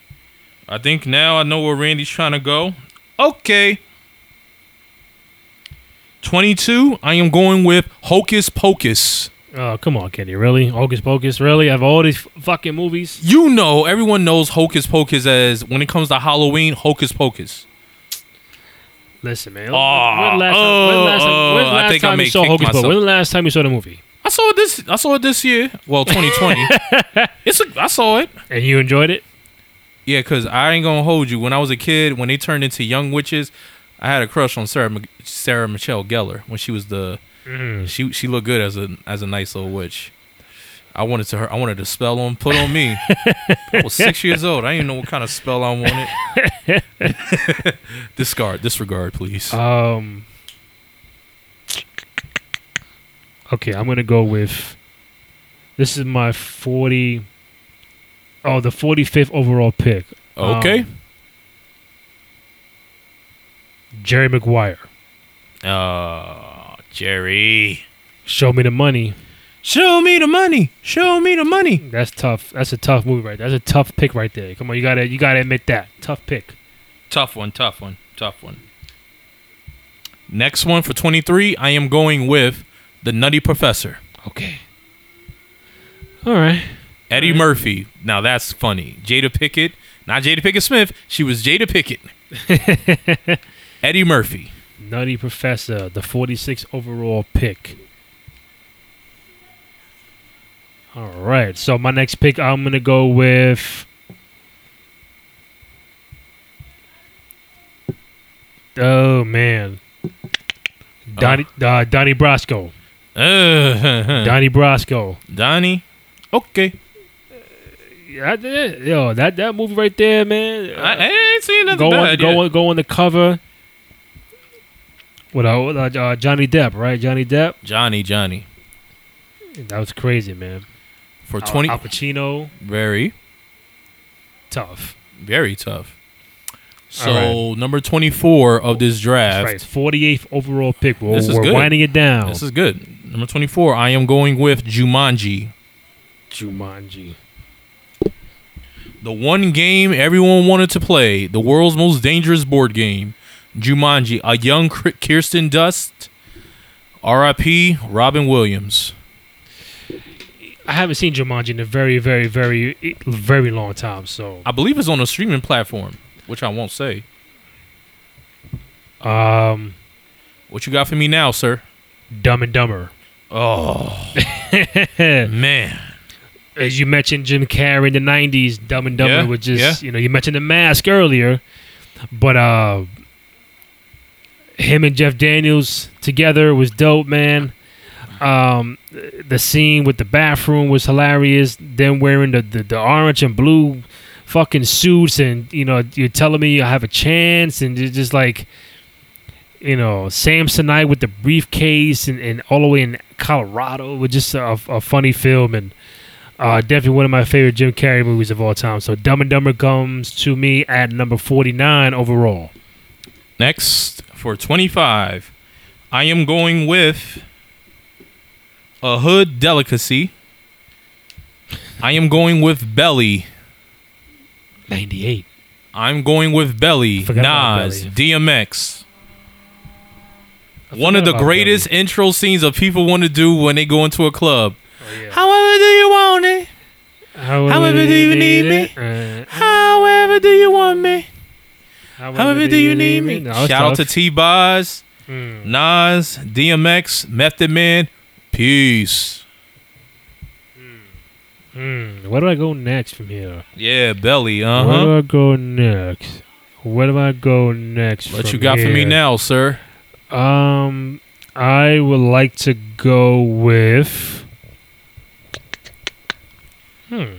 I think now I know where Randy's trying to go. Okay. 22, I am going with Hocus Pocus. Oh, come on, Kenny. Really? Hocus Pocus? Really? I have all these f- fucking movies? You know, everyone knows Hocus Pocus as when it comes to Halloween, Hocus Pocus. Listen, man. Oh, when last time, when last time, oh, the I last think I time may you saw Hocus Pocus? When's the last time you saw the movie? I saw it this I saw it this year. Well, 2020. it's a, I saw it. And you enjoyed it? Yeah, cuz I ain't going to hold you. When I was a kid, when they turned into young witches, I had a crush on Sarah Sarah Michelle Gellar when she was the Mm. she she looked good as a as a nice little witch. I wanted to her I wanted to spell on put on me. I was 6 years old. I didn't know what kind of spell I wanted. Discard, disregard, please. Um. Okay, I'm gonna go with. This is my forty. Oh, the forty-fifth overall pick. okay. um, Jerry Maguire. uh Jerry. Show me the money. Show me the money. Show me the money. That's tough. That's a tough move right there. That's a tough pick right there. Come on, you gotta you gotta admit that. Tough pick. Tough one, tough one, tough one. Next one for 23, I am going with The Nutty Professor. Okay. All right. Eddie Murphy. Now that's funny. Jada Pinkett, not Jada Pinkett Smith. She was Jada Pinkett. Eddie Murphy. Nutty Professor, the 46 overall pick. All right. So my next pick, I'm gonna go with. Oh man, Donnie uh, Donnie Brasco. Uh, Donnie Brasco. Donnie. Okay. Yeah, that- yo, that that movie right there, man. I, I ain't seen nothing go on, bad go yet. on, go on the cover. With uh, with, uh, uh, Johnny Depp, right? Johnny Depp. Johnny, Johnny. That was crazy, man. For Al- 20. Al Pacino, very, tough. very tough. So, All number 24 of this That's draft. right. 48th overall pick. We're, This is we're good. winding it down. This is good. Number 24, I am going with Jumanji. Jumanji. The one game everyone wanted to play, the world's most dangerous board game, Jumanji. A young Kirsten Dunst, R.I.P. Robin Williams. I haven't seen Jumanji in a very, very, very, very long time. So, I believe it's on a streaming platform, which I won't say. um, What you got for me now, sir? Dumb and Dumber. Oh man. As you mentioned, Jim Carrey in the '90s, Dumb and Dumber Yeah, was just, yeah. you know, you mentioned the mask earlier, but uh, him and Jeff Daniels together was dope, man. Um, the scene with the bathroom was hilarious. Them wearing the, the, the orange and blue fucking suits, and you know, you're telling me I have a chance, and you're just like, you know, Samsonite with the briefcase, and, and all the way in Colorado was just a, a funny film, and uh, definitely one of my favorite Jim Carrey movies of all time. So Dumb and Dumber comes to me at number 49 overall. Next for 25, I am going with a hood delicacy. I am going with Belly. 98. I'm going with Belly. Forgot about Nas, Belly. DMX. I One of the about greatest intro scenes of people want to do when they go into a club. Oh, yeah. However do you want it? However, However do you need me? Uh, However do you want me? however, However do you need me? No, it's Shout out to. T Boz, Mm. Nas, DMX, Method Man. Peace. Mm. Where do I go next from here? Yeah, Belly. Uh huh. Where do I go next? Where do I go next? What you got for me now, sir? Um, I would like to go with. Hmm.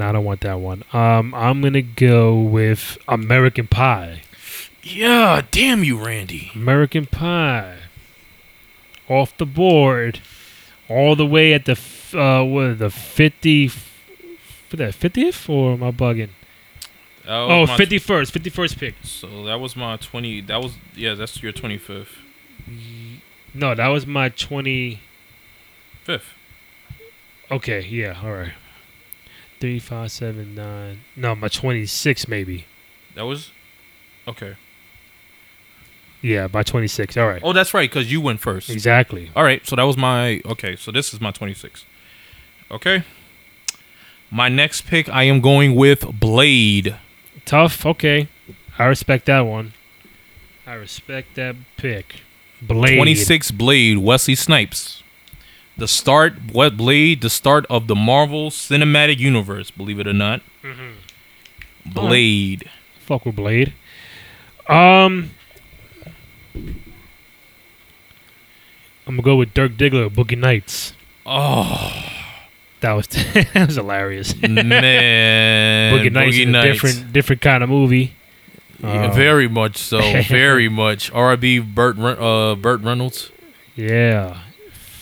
No, I don't want that one. Um, I'm gonna go with American Pie. Yeah, damn you, Randy. American Pie. Off the board, all the way at the uh, what the fifty. For that fiftieth or am I bugging? Oh, 51st, 51st pick. So that was my twenty. That was yeah. That's your twenty fifth. No, that was my twenty. Fifth. Okay, yeah, all right. Three, five, seven, nine. No, my twenty-six maybe. That was okay. Yeah, by twenty-six. All right, Oh, that's right, because you went first. exactly. All right, so that was my okay. So this is my twenty six. Okay. My next pick, I am going with Blade. Tough. Okay, I respect that one. I respect that pick. Blade. Twenty six Blade. Wesley Snipes. The start. What Blade? The start of the Marvel Cinematic Universe. Believe it or not. Mm-hmm. Blade. Fuck with Blade. Um, I'm gonna go with Dirk Diggler, Boogie Nights. Oh That was that was hilarious. man. Boogie Nights is a different different kind of movie. Yeah, Um, very much so. very much. R.I.B. Burt uh, Burt Reynolds. Yeah.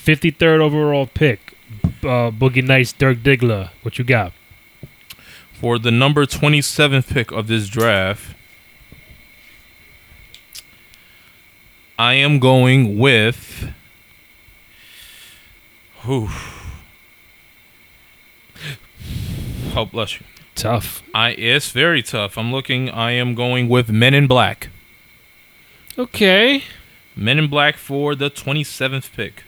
53rd overall pick. Uh, Boogie Nights, Dirk Diggler. What you got? For the number 27th pick of this draft, I am going with Whew. Oh, bless you. Tough. I it's very tough. I'm looking. I am going with Men in Black. Okay. Men in Black for the 27th pick.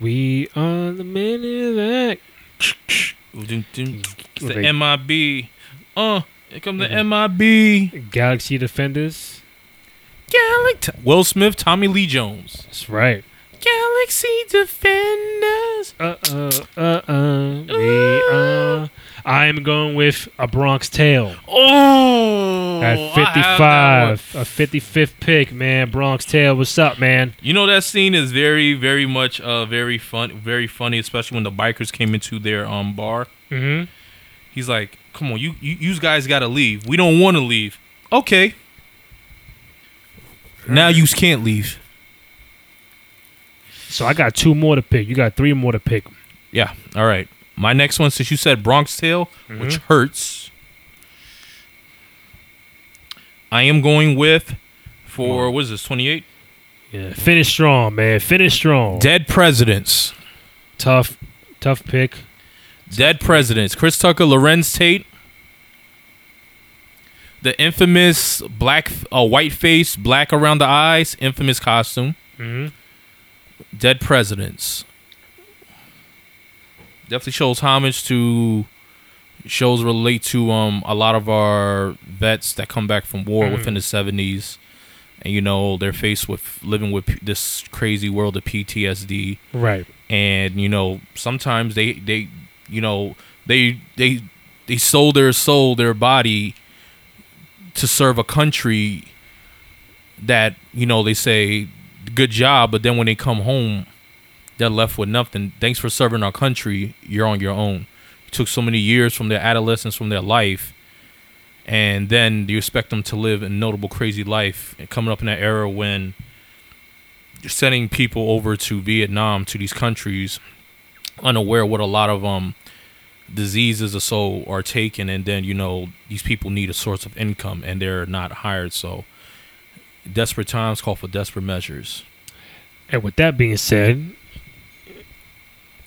We are the men in Black. back. Dun, dun. It's the MIB. Uh, here come the MIB. Galaxy Defenders. Galaxy. Will Smith, Tommy Lee Jones. That's right. Galaxy Defenders. Uh uh uh uh. We are. I'm going with a Bronx Tale Oh, at I have that one. 55, a 55th pick, man. Bronx Tale, what's up, man? You know that scene is very, very much uh very fun, very funny, especially when the bikers came into their um bar. Mm-hmm. He's like, "Come on, you you, you guys got to leave. We don't want to leave." Okay. Now you can't leave. So I got two more to pick. You got three more to pick. Yeah. All right. My next one, since you said Bronx Tale, which mm-hmm. hurts, I am going with for what is this twenty eight? Yeah, finish strong, man. Finish strong. Dead Presidents. tough, tough pick. Dead Presidents. Chris Tucker, Larenz Tate. The infamous black, uh, white face, black around the eyes, infamous costume. hmm Dead Presidents. Definitely shows homage to shows relate to um a lot of our vets that come back from war within the 70s and you know they're faced with living with p- this crazy world of PTSD Right. and you know sometimes they they you know they they they sold their soul their body to serve a country that you know they say good job but then when they come home they're left with nothing. Thanks for serving our country. You're on your own. It took so many years from their adolescence from their life and then you expect them to live a notable crazy life and coming up in that era when you're sending people over to Vietnam to these countries unaware what a lot of um diseases or so are taken and then you know these people need a source of income and they're not hired so desperate times call for desperate measures And with that being said,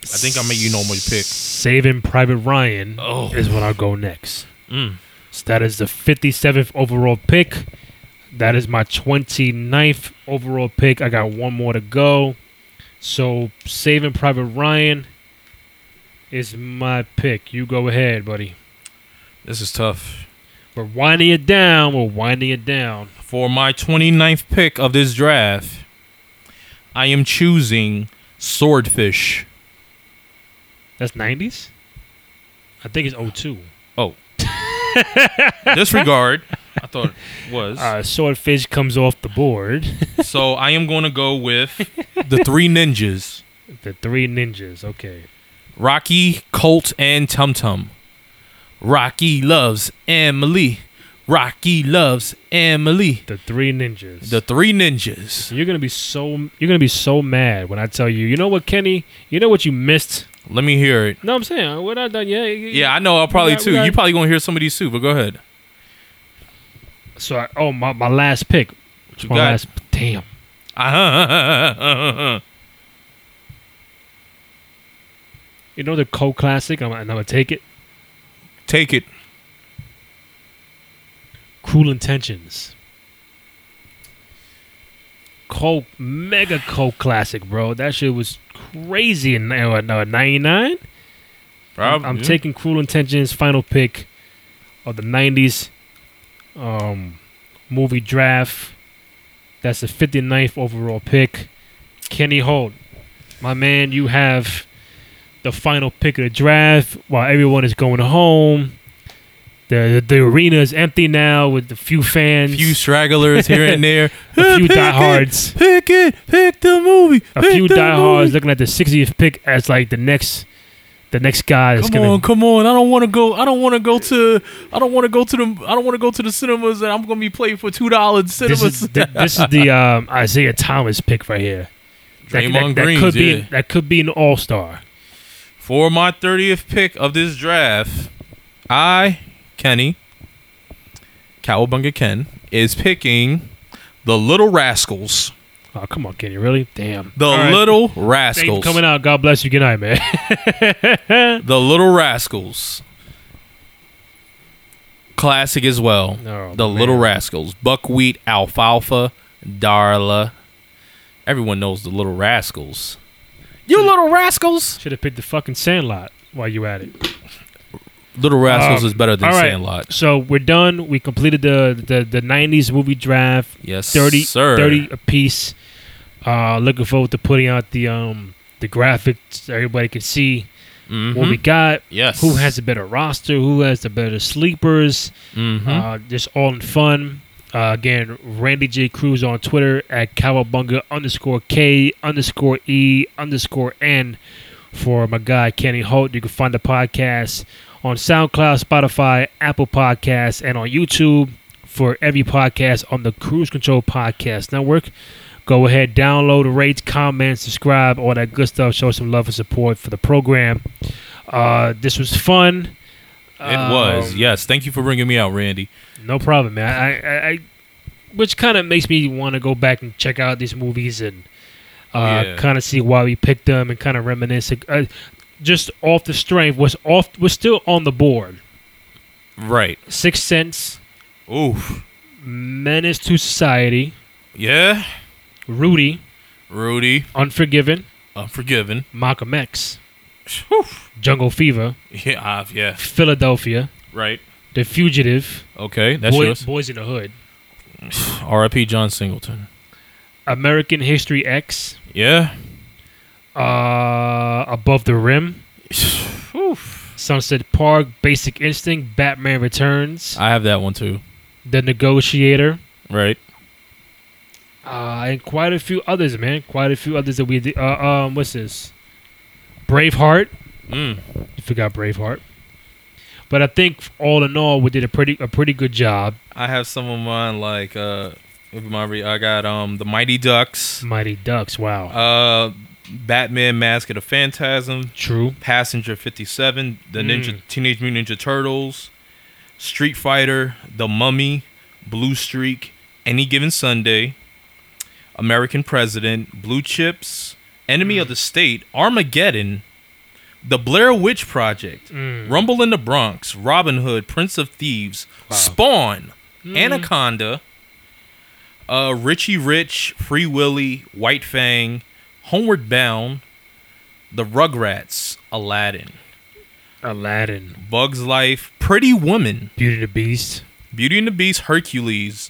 I think I made you know my pick Saving Private Ryan Oh. is when I'll go next. Mm. So that is the 57th overall pick. That is my 29th overall pick. I got one more to go. So Saving Private Ryan is my pick. You go ahead, buddy. this is tough We're winding it down. We're winding it down. for my 29th pick of this draft I am choosing Swordfish That's 90s? I think it's 02. oh disregard I thought it was Uh, Swordfish comes off the board. So I am going to go with the three ninjas the three ninjas. Okay. Rocky, Colt, and Tum Tum. Rocky loves Emily. Rocky loves Emily. The three ninjas. The three ninjas. You're gonna be so you're gonna be so mad when I tell you. You know what, Kenny? You know what you missed? Let me hear it. No, I'm saying we're not done yet. Yeah, I know. I'll probably got- too. got- You probably gonna hear some of these too. But go ahead. So I, oh my my last pick. What you My got? last damn. Uh-huh. You know the cult classic. I'm, I'm gonna take it. Take it. Cruel Intentions. Cult mega cult classic, bro. That shit was crazy in uh, no, 99. Prob- I'm yeah. taking Cruel Intentions final pick of the 90s um, movie draft. That's the 59th overall pick. Kenny Holt, my man, you have the final pick of the draft while everyone is going home. The, the arena is empty now with a few fans, a few stragglers here and there. a few Pick it, diehards, Pick it. Pick the movie. a few diehards movie. looking at the 60th pick as like the next, the next guy Come gonna on, come on! I don't want to go. I don't want to go to. I don't want to go to the. I don't want to go to the cinemas, and I'm gonna be playing for two dollars this cinemas. is thi- this is the um, Isaiah Thomas pick right here. That, that, that could yeah. be that could be an All Star. For my 30th pick of this draft, I, Kenny, Cowabunga Ken, is picking the Little Rascals Oh, come on, Kenny. Really? Damn. The right. Little Thank you for Rascals. coming out. God bless you. Good night, man. The Little Rascals. Classic as well. Oh, the man. Little Rascals. Buckwheat, Alfalfa, Darla. Everyone knows the Little Rascals. You Little Rascals. Should have picked the fucking Sandlot while you at it. Little Rascals Um, is better than all right. Sandlot. So we're done. We completed the the, the '90s movie draft. Yes, 30, sir. 30 a piece. Uh, looking forward to putting out the um the graphics so everybody can see Mhm. what we got. Yes. Who has the better roster? Who has the better sleepers? Mhm. Uh, just all in fun. Uh, again, Randy J Cruz on Twitter at Cowabunga underscore K underscore E underscore N for my guy Kenny Holt. You can find the podcast on SoundCloud, Spotify, Apple Podcasts, and on YouTube for every podcast on the Cruise Control Podcast Network. Go ahead, download, rate, comment, subscribe, all that good stuff. Show some love and support for the program. Uh, this was fun. It was. Um, Yes. Thank you for bringing me out, Randy. no problem, man. I, I, I which kind of makes me want to go back and check out these movies and uh, Yeah. kind of see why we picked them and kind of reminisce. Uh, just off the strength was off was still on the board. Right. Sixth Sense, Oof. Menace to Society, Yeah. Rudy, Rudy. Unforgiven, Unforgiven. Malcolm X, Whew. Jungle Fever, Yeah. Uh, yeah. Philadelphia, Right. The Fugitive, Okay. That's Boy- yours. Boys in the Hood, R.I.P. John Singleton. American History X, Yeah. uh, Above the Rim, Sunset Park, Basic Instinct, Batman Returns, I have that one too. The Negotiator, Right. uh, and quite a few others, man. Quite a few others that we did. Uh, um, what's this? Braveheart. Mm. You forgot Braveheart. But I think all in all, we did a pretty a pretty good job. I have some of mine like uh I got um the Mighty Ducks, Mighty Ducks. Wow. uh Batman Mask of the Phantasm, True. Passenger 57, the Mm. Ninja Teenage Mutant Ninja Turtles, Street Fighter, The Mummy, Blue Streak, Any Given Sunday, American President, Blue Chips, Enemy of the State, Armageddon, The Blair Witch Project, Mm. Rumble in the Bronx, Robin Hood, Prince of Thieves, Wow. Spawn, Mm. Anaconda, uh, Richie Rich, Free Willy, White Fang, Homeward Bound, The Rugrats, Aladdin, Aladdin, Bugs Life, Pretty Woman, Beauty and the Beast. Beauty and the Beast, Hercules,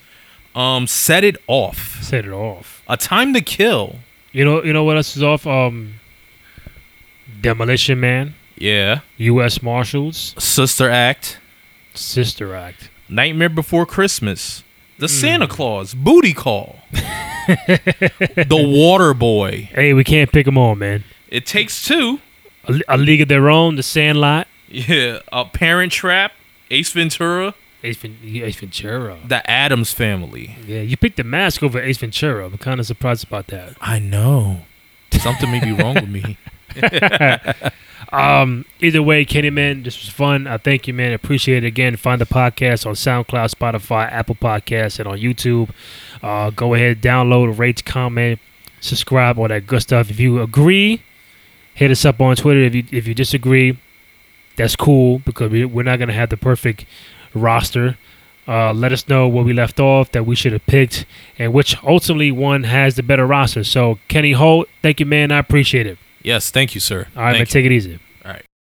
um, Set It Off, Set it off. A Time to Kill, You know. You know what else is off? Um, Demolition Man, yeah, U.S. Marshals, Sister Act, Sister Act. Nightmare Before Christmas, The Hmm. Santa Claus, Booty Call, The Water Boy, Hey, we can't pick them all, man. It Takes Two, A, a League of Their Own, The Sandlot, yeah, A Parent Trap, Ace Ventura, Ace, Ace Ventura. The Addams Family. Yeah, you picked the mask over Ace Ventura. I'm kind of surprised about that. I know. Something may be wrong with me. Um, either way, Kenny man, this was fun. I thank you, man. Appreciate it again. Find the podcast on SoundCloud, Spotify, Apple Podcasts, and on YouTube. Uh, go ahead, download, rate, comment, subscribe, all that good stuff. If you agree, hit us up on Twitter. If you if you disagree, that's cool because we, we're not gonna have the perfect roster. Uh, let us know where we left off that we should have picked and which ultimately one has the better roster. So Kenny Holt, thank you, man. I appreciate it. Yes, thank you, sir. All right, man, you. take it easy.